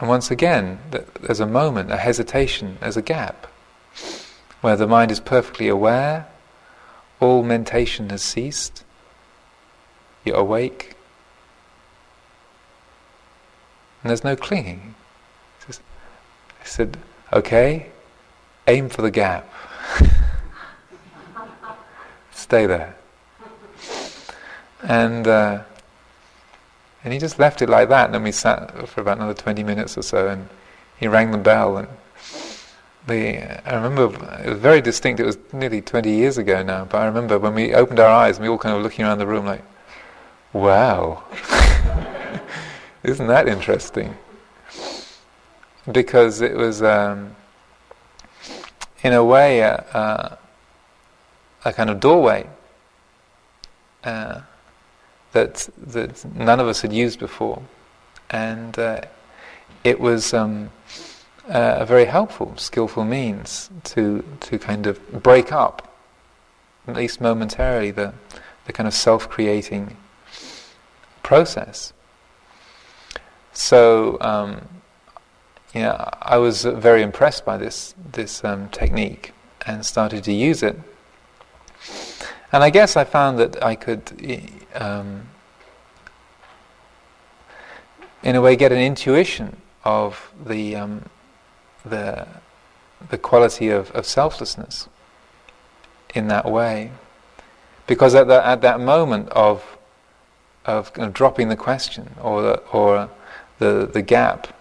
And once again, there's a moment, a hesitation, there's a gap, where the mind is perfectly aware, all mentation has ceased, you're awake, and there's no clinging. I said, okay, aim for the gap. Stay there. And uh, and he just left it like that. And then we sat for about another 20 minutes or so, and he rang the bell. And the, I remember it was very distinct. It was nearly 20 years ago now, but I remember when we opened our eyes, and we all kind of looking around the room like, wow, isn't that interesting? Because it was, um, in a way, a, a, a kind of doorway. Uh, that that none of us had used before, and uh, it was um, a very helpful, skillful means to to kind of break up, at least momentarily, the the kind of self-creating process. So, um, know, I was very impressed by this this um, technique and started to use it. And I guess I found that I could um, in a way, get an intuition of the um, the the quality of, of selflessness in that way, because at that at that moment of of, kind of dropping the question or the, or the the gap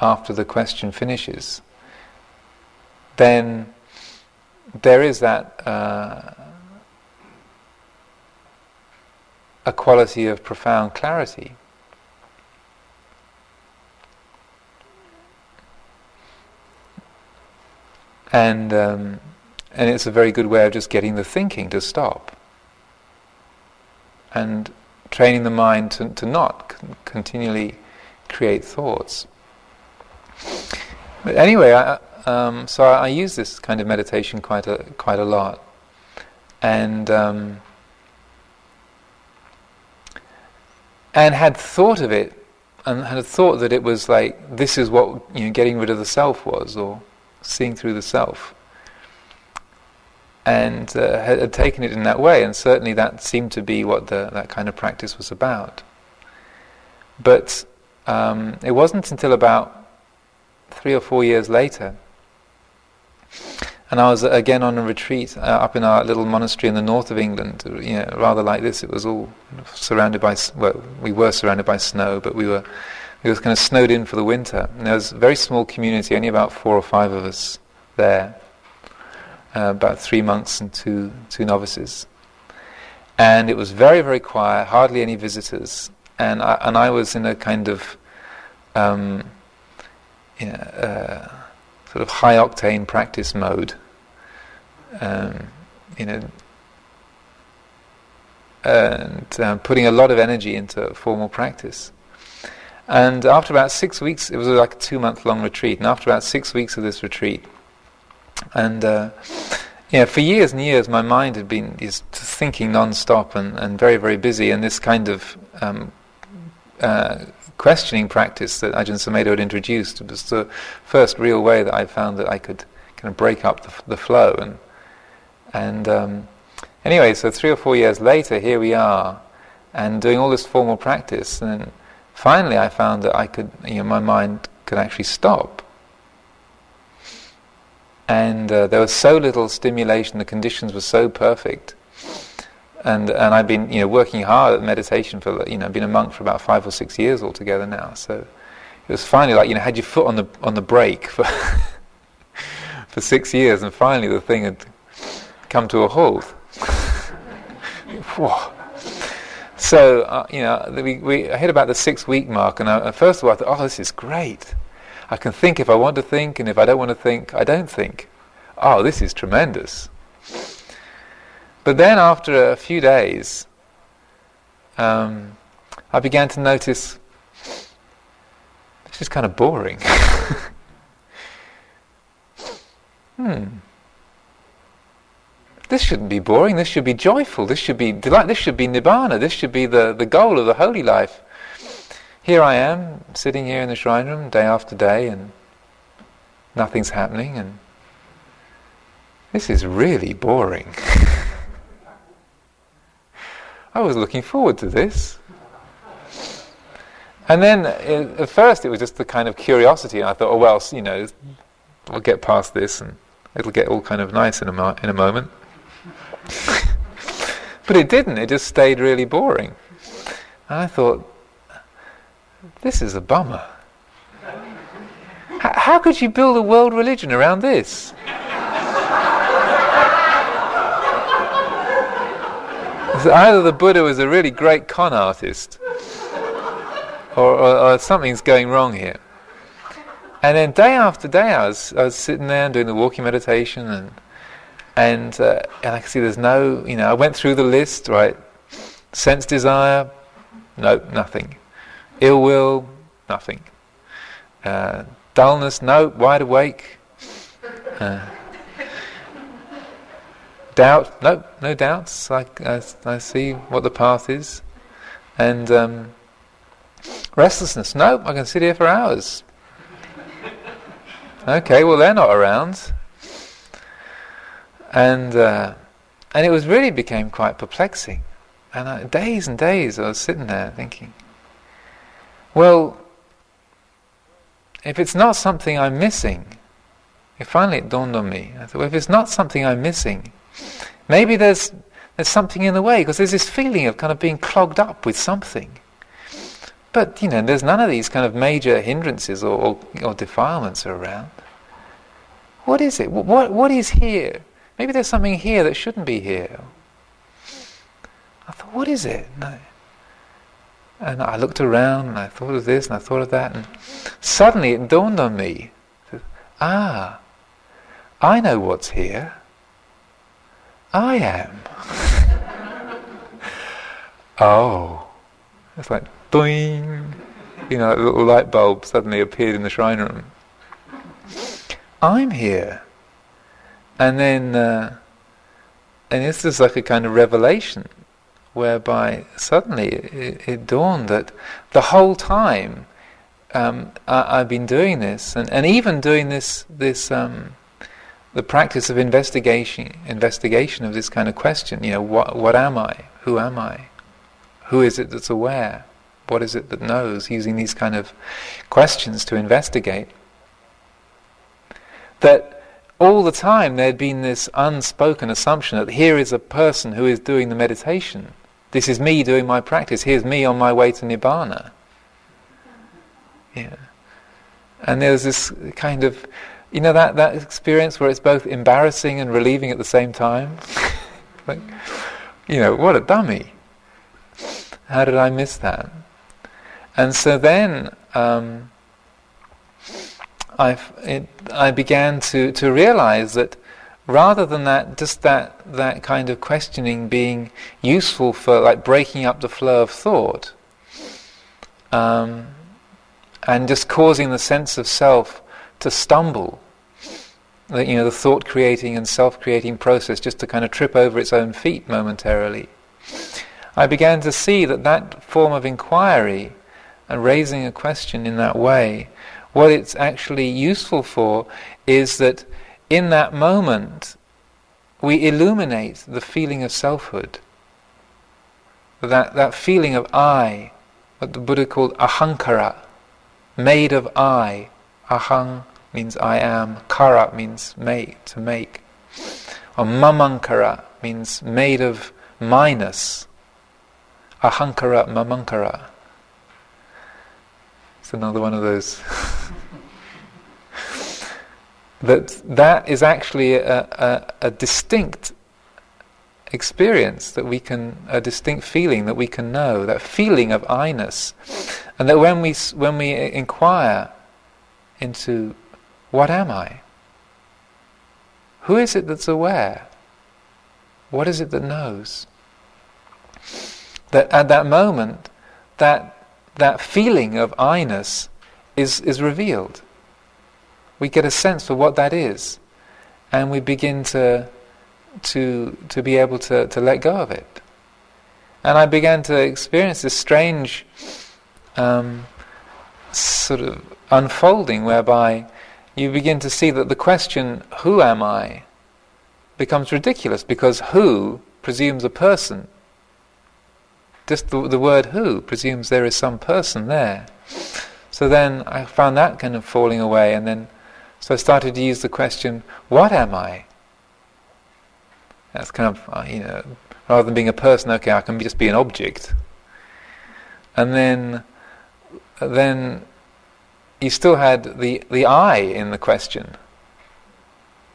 after the question finishes, then there is that. Uh, a quality of profound clarity. And, um, and it's a very good way of just getting the thinking to stop and training the mind to, to not continually create thoughts. But anyway, I, um, so I, I, use this kind of meditation quite a quite a lot, and um, and had thought of it and had thought that it was like this is what you know getting rid of the self was or seeing through the self. And uh, had, had, taken it in that way and certainly that seemed to be what the, that kind of practice was about. But um, it wasn't until about three or four years later and I was again on a retreat uh, up in our little monastery in the north of England, you know, rather like this. It was all surrounded by, well, we were surrounded by snow, but we were, it was kind of snowed in for the winter. And there was a very small community, only about four or five of us there, uh, about three monks and two, two novices. And it was very, very quiet, hardly any visitors. And I, and I was in a kind of, um, uh, sort of high octane practice mode. Um, you know, and um, putting a lot of energy into formal practice. And after about six weeks, it was like a two month long retreat. And after about six weeks of this retreat, and uh, yeah, for years and years, my mind had been just thinking non-stop and, and very, very busy. And this kind of um, uh, questioning practice that Ajahn Sumedho had introduced was the first real way that I found that I could kind of break up the, the flow. And, and um, anyway, so three or four years later, here we are, and doing all this formal practice. And finally, I found that I could, you know, my mind could actually stop. And uh, there was so little stimulation, the conditions were so perfect and and I've been you know working hard at meditation for you know I've been a monk for about five or six years altogether now. So it was finally like you know had your foot on the on the brake for for six years, and finally the thing had come to a halt. so uh, you know we we hit about the six week mark, and I, first of all I thought, oh, this is great. I can think if I want to think, and if I don't want to think, I don't think. Oh, this is tremendous. But then, after a few days, um, I began to notice this is kind of boring. hmm. This shouldn't be boring. This should be joyful. This should be delight. This should be nibbana. This should be the, the goal of the holy life. here I am, sitting here in the shrine room day after day, and nothing's happening, and this is really boring. I was looking forward to this. And then uh, at first it was just the kind of curiosity. and I thought, oh well, you know, we'll get past this and it'll get all kind of nice in a, mo- in a moment. but it didn't. It just stayed really boring. And I thought, this is a bummer. H- how could you build a world religion around this? either the Buddha was a really great con artist, or, or, or, something's going wrong here. And then day after day, I was, I was sitting there and doing the walking meditation, and and uh, and I could see there's no, you know, I went through the list, right? Sense desire, no, nothing. Ill will, nothing. Uh, dullness, no. Wide awake. Uh, doubt, no, no doubts. I, I, I, see what the path is. And um, restlessness, no, I can sit here for hours. Okay, well, they're not around. And, uh, and it was really became quite perplexing. And I, days and days I was sitting there thinking, well, if it's not something I'm missing, it finally it dawned on me. I thought, well, if it's not something I'm missing, Maybe there's, there's something in the way because there's this feeling of kind of being clogged up with something. But, you know, there's none of these kind of major hindrances or, or, or defilements around. What is it? What, what is here? Maybe there's something here that shouldn't be here. I thought, what is it? And I looked around and I thought of this and I thought of that, and suddenly it dawned on me ah, I know what's here. I am. oh. It's like, boing. You know, a little light bulb suddenly appeared in the shrine room. I'm here. And then, uh, and this is like a kind of revelation whereby suddenly it, it dawned that the whole time um, I, have been doing this, and, and even doing this, this um, the practice of investigation, investigation of this kind of question. You know, what, what am I? Who am I? Who is it that's aware? What is it that knows? Using these kind of questions to investigate. That all the time there had been this unspoken assumption that here is a person who is doing the meditation. This is me doing my practice. Here's me on my way to nibbana. Yeah. And there's this kind of you know that, that experience where it's both embarrassing and relieving at the same time? like, you know, what a dummy. How did I miss that? And so then um, i it, I began to, to realize that rather than that, just that, that kind of questioning being useful for like breaking up the flow of thought um, and just causing the sense of self to stumble. The, you know, the thought creating and self creating process just to kind of trip over its own feet momentarily. I began to see that that form of inquiry and raising a question in that way, what it's actually useful for is that in that moment we illuminate the feeling of selfhood. That, that feeling of I, what the Buddha called ahankara, made of I, ahang means I am, kara means make, to make. Or mamankara means made of minus. Ahankara, mamankara. It's another one of those. that that is actually a, a, a distinct experience that we can, a distinct feeling that we can know, that feeling of I-ness. And that when we, when we inquire into what am I? Who is it that's aware? What is it that knows? That at that moment, that, that feeling of I-ness is, is revealed. We get a sense for what that is, and we begin to, to, to be able to, to let go of it. And I began to experience this strange um, sort of unfolding whereby you begin to see that the question, who am I, becomes ridiculous because who presumes a person. Just the, the word who presumes there is some person there. So then I found that kind of falling away, and then so I started to use the question, what am I? That's kind of, uh, you know, rather than being a person, okay, I can just be an object. And then, then you still had the, the I in the question.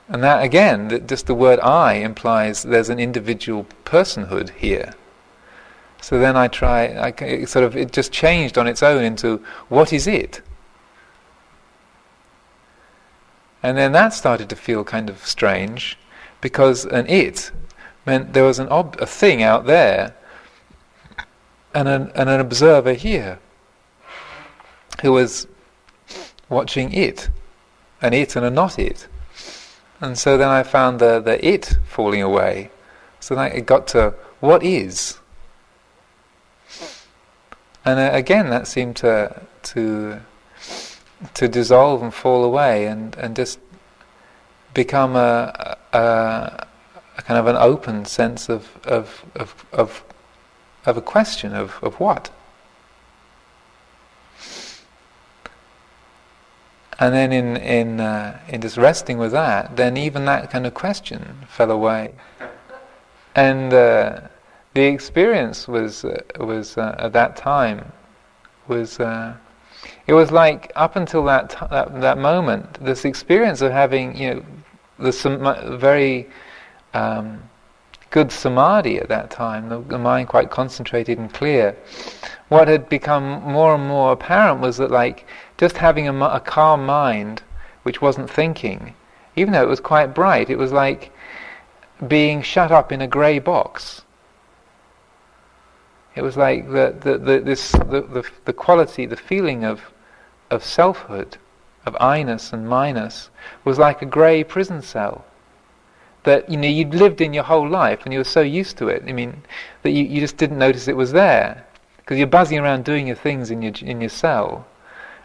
And that again, just the word I implies there's an individual personhood here. So then I try, I, it sort of, it just changed on its own into what is it? And then that started to feel kind of strange because an it meant there was an ob- a thing out there and an, and an observer here who was watching it, an it and a not it. And so then I found the, the it falling away. So then it got to what is. And uh, again, that seemed to to to dissolve and fall away, and, and just become a, a, a kind of an open sense of of of of, of a question of, of what. And then in in uh, in just resting with that, then even that kind of question fell away, and uh, the experience was uh, was uh, at that time was uh, it was like up until that, t- that that moment, this experience of having you know the sam- very um, good samadhi at that time, the, the mind quite concentrated and clear. What had become more and more apparent was that like just having a, a calm mind which wasn't thinking, even though it was quite bright, it was like being shut up in a grey box. It was like the, the, the, this, the, the, the quality, the feeling of, of selfhood, of I-ness and minus, was like a grey prison cell. That you know you'd lived in your whole life and you were so used to it. I mean, that you, you just didn't notice it was there because you're buzzing around doing your things in your in your cell,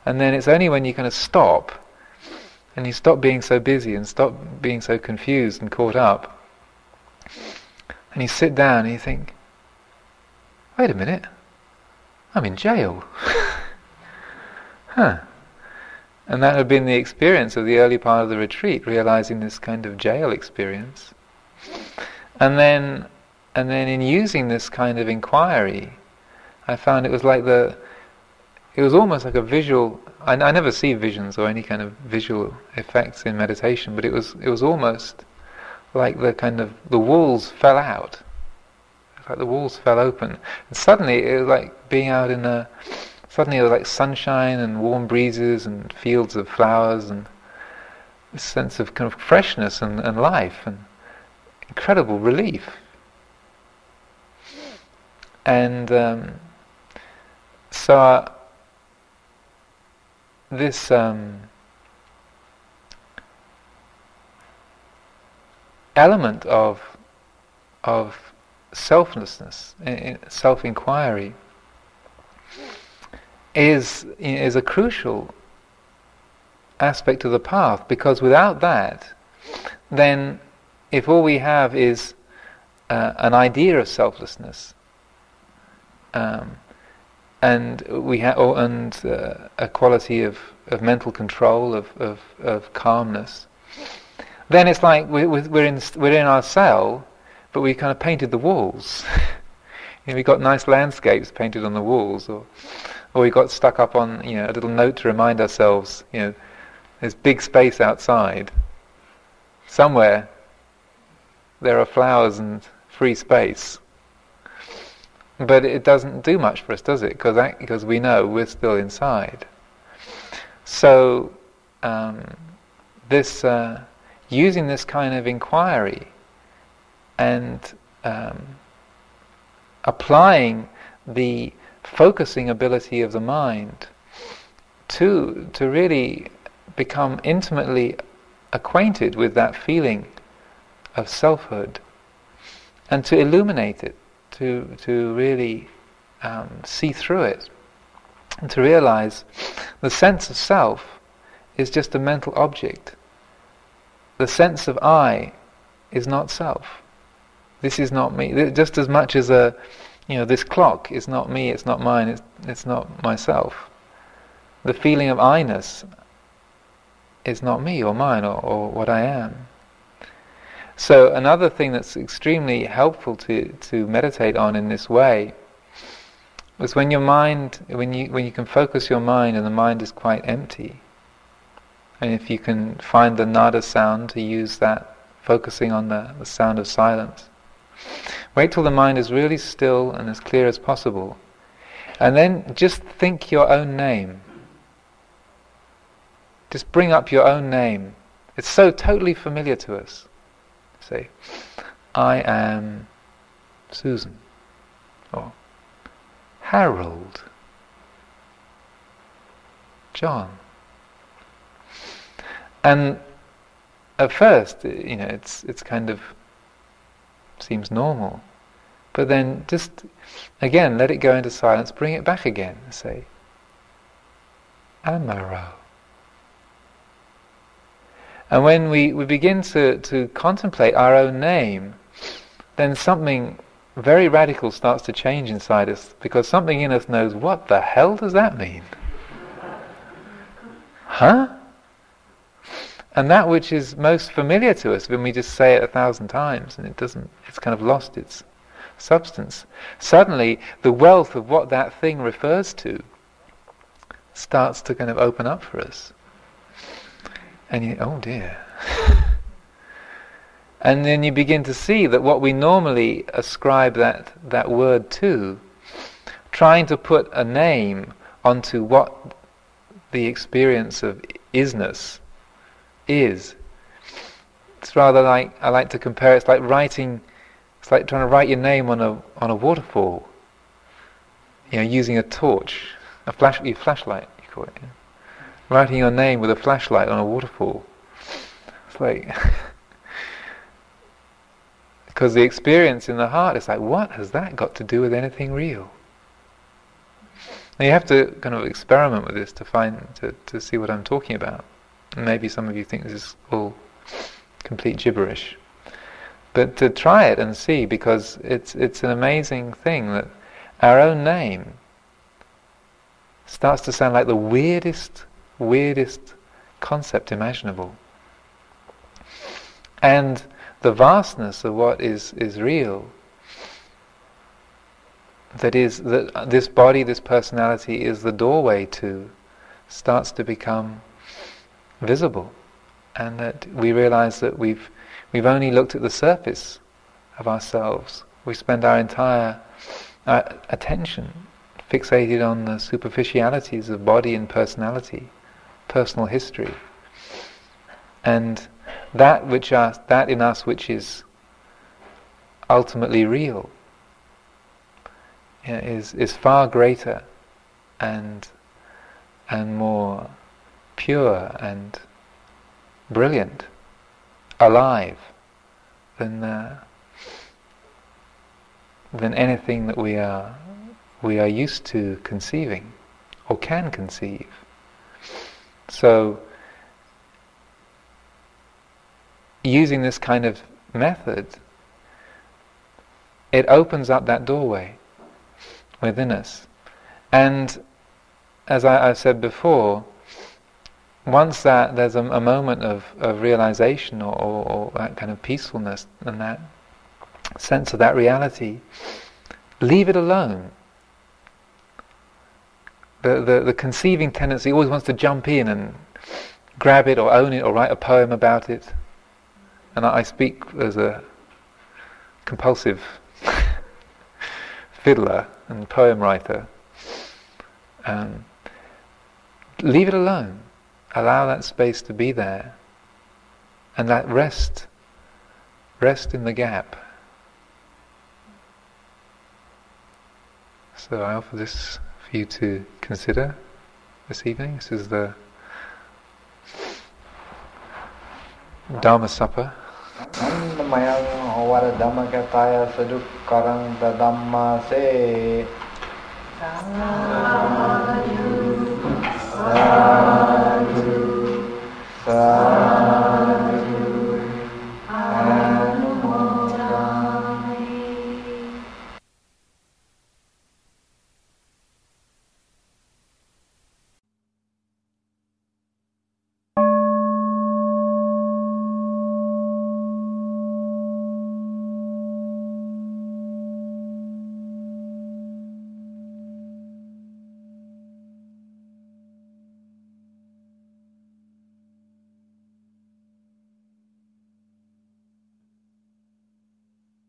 and then it's only when you kind of stop and you stop being so busy and stop being so confused and caught up, and you sit down and you think, wait a minute, I'm in jail. huh. And that had been the experience of the early part of the retreat, realizing this kind of jail experience. And then, and then in using this kind of inquiry, I found it was like the, it was almost like a visual. I, I never see visions or any kind of visual effects in meditation, but it was, it was almost like the kind of the walls fell out like the walls fell open. And suddenly it was like being out in a, suddenly it was like sunshine and warm breezes and fields of flowers and this sense of kind of freshness and, and life and incredible relief. And um, so uh, this um, element of of selflessness, self-inquiry, is is a crucial aspect of the path because without that, then if all we have is uh, an idea of selflessness, um, and we have and uh, a quality of, of mental control of, of, of calmness, then it's like we're, we're in we're in our cell but we kind of painted the walls. you know, we got nice landscapes painted on the walls, or or we got stuck up on you know a little note to remind ourselves, you know, there's big space outside. Somewhere there are flowers and free space. But it doesn't do much for us, does it? Because because we know we're still inside. So um, this uh, using this kind of inquiry and um, applying the focusing ability of the mind to to really become intimately acquainted with that feeling of selfhood and to illuminate it to to really um, see through it and to realize The sense of self is just a mental object. The sense of I is not self. This is not me. Just as much as a, you know, this clock is not me, it's not mine, it's, it's not myself. The feeling of I-ness is not me or mine or, or what I am. So another thing that's extremely helpful to, to meditate on in this way is when your mind, when you, when you can focus your mind and the mind is quite empty, and if you can find the nada sound to use that, focusing on the, the sound of silence. Wait till the mind is really still and as clear as possible. And then just think your own name. Just bring up your own name. It's so totally familiar to us. Say, I am Susan. Or Harold. John. And at first, you know, it's it's kind of seems normal, but then just again let it go into silence. Bring it back again. Say, Amaro. And when we, we begin to, to contemplate our own name, then something very radical starts to change inside us because something in us knows what the hell does that mean? Huh? And that which is most familiar to us when we just say it a thousand times and it doesn't, it's kind of lost its substance. Suddenly, the wealth of what that thing refers to starts to kind of open up for us. And you, oh dear. and then you begin to see that what we normally ascribe that, that word to, trying to put a name onto what the experience of isness is. It's rather like I like to compare. It's like writing. It's like trying to write your name on a on a waterfall. You know, using a torch, a flash, flashlight. You call it. Yeah? Writing your name with a flashlight on a waterfall. It's like because the experience in the heart is like, what has that got to do with anything real? Now you have to kind of experiment with this to find to, to see what I'm talking about. Maybe some of you think this is all complete gibberish. But to try it and see, because it's, it's an amazing thing that our own name starts to sound like the weirdest, weirdest concept imaginable. And the vastness of what is, is real, that is, that this body, this personality is the doorway to, starts to become visible, and that we realize that we've we've only looked at the surface of ourselves. We spend our entire uh, attention fixated on the superficialities of body and personality, personal history, and that which us, that in us which is ultimately real is is far greater and and more pure and brilliant, alive, than uh, than anything that we are we are used to conceiving or can conceive. So, using this kind of method, it opens up that doorway within us. And as I, have said before, once that there's a, a moment of, of realization or, or, or, that kind of peacefulness and that sense of that reality, leave it alone. The, the, the conceiving tendency always wants to jump in and grab it or own it or write a poem about it. And I, I speak as a compulsive fiddler and poem writer. Um, leave it alone allow that space to be there and that rest rest in the gap so I offer this for you to consider this evening this is the Dharma Supper Sadhu, sadhu.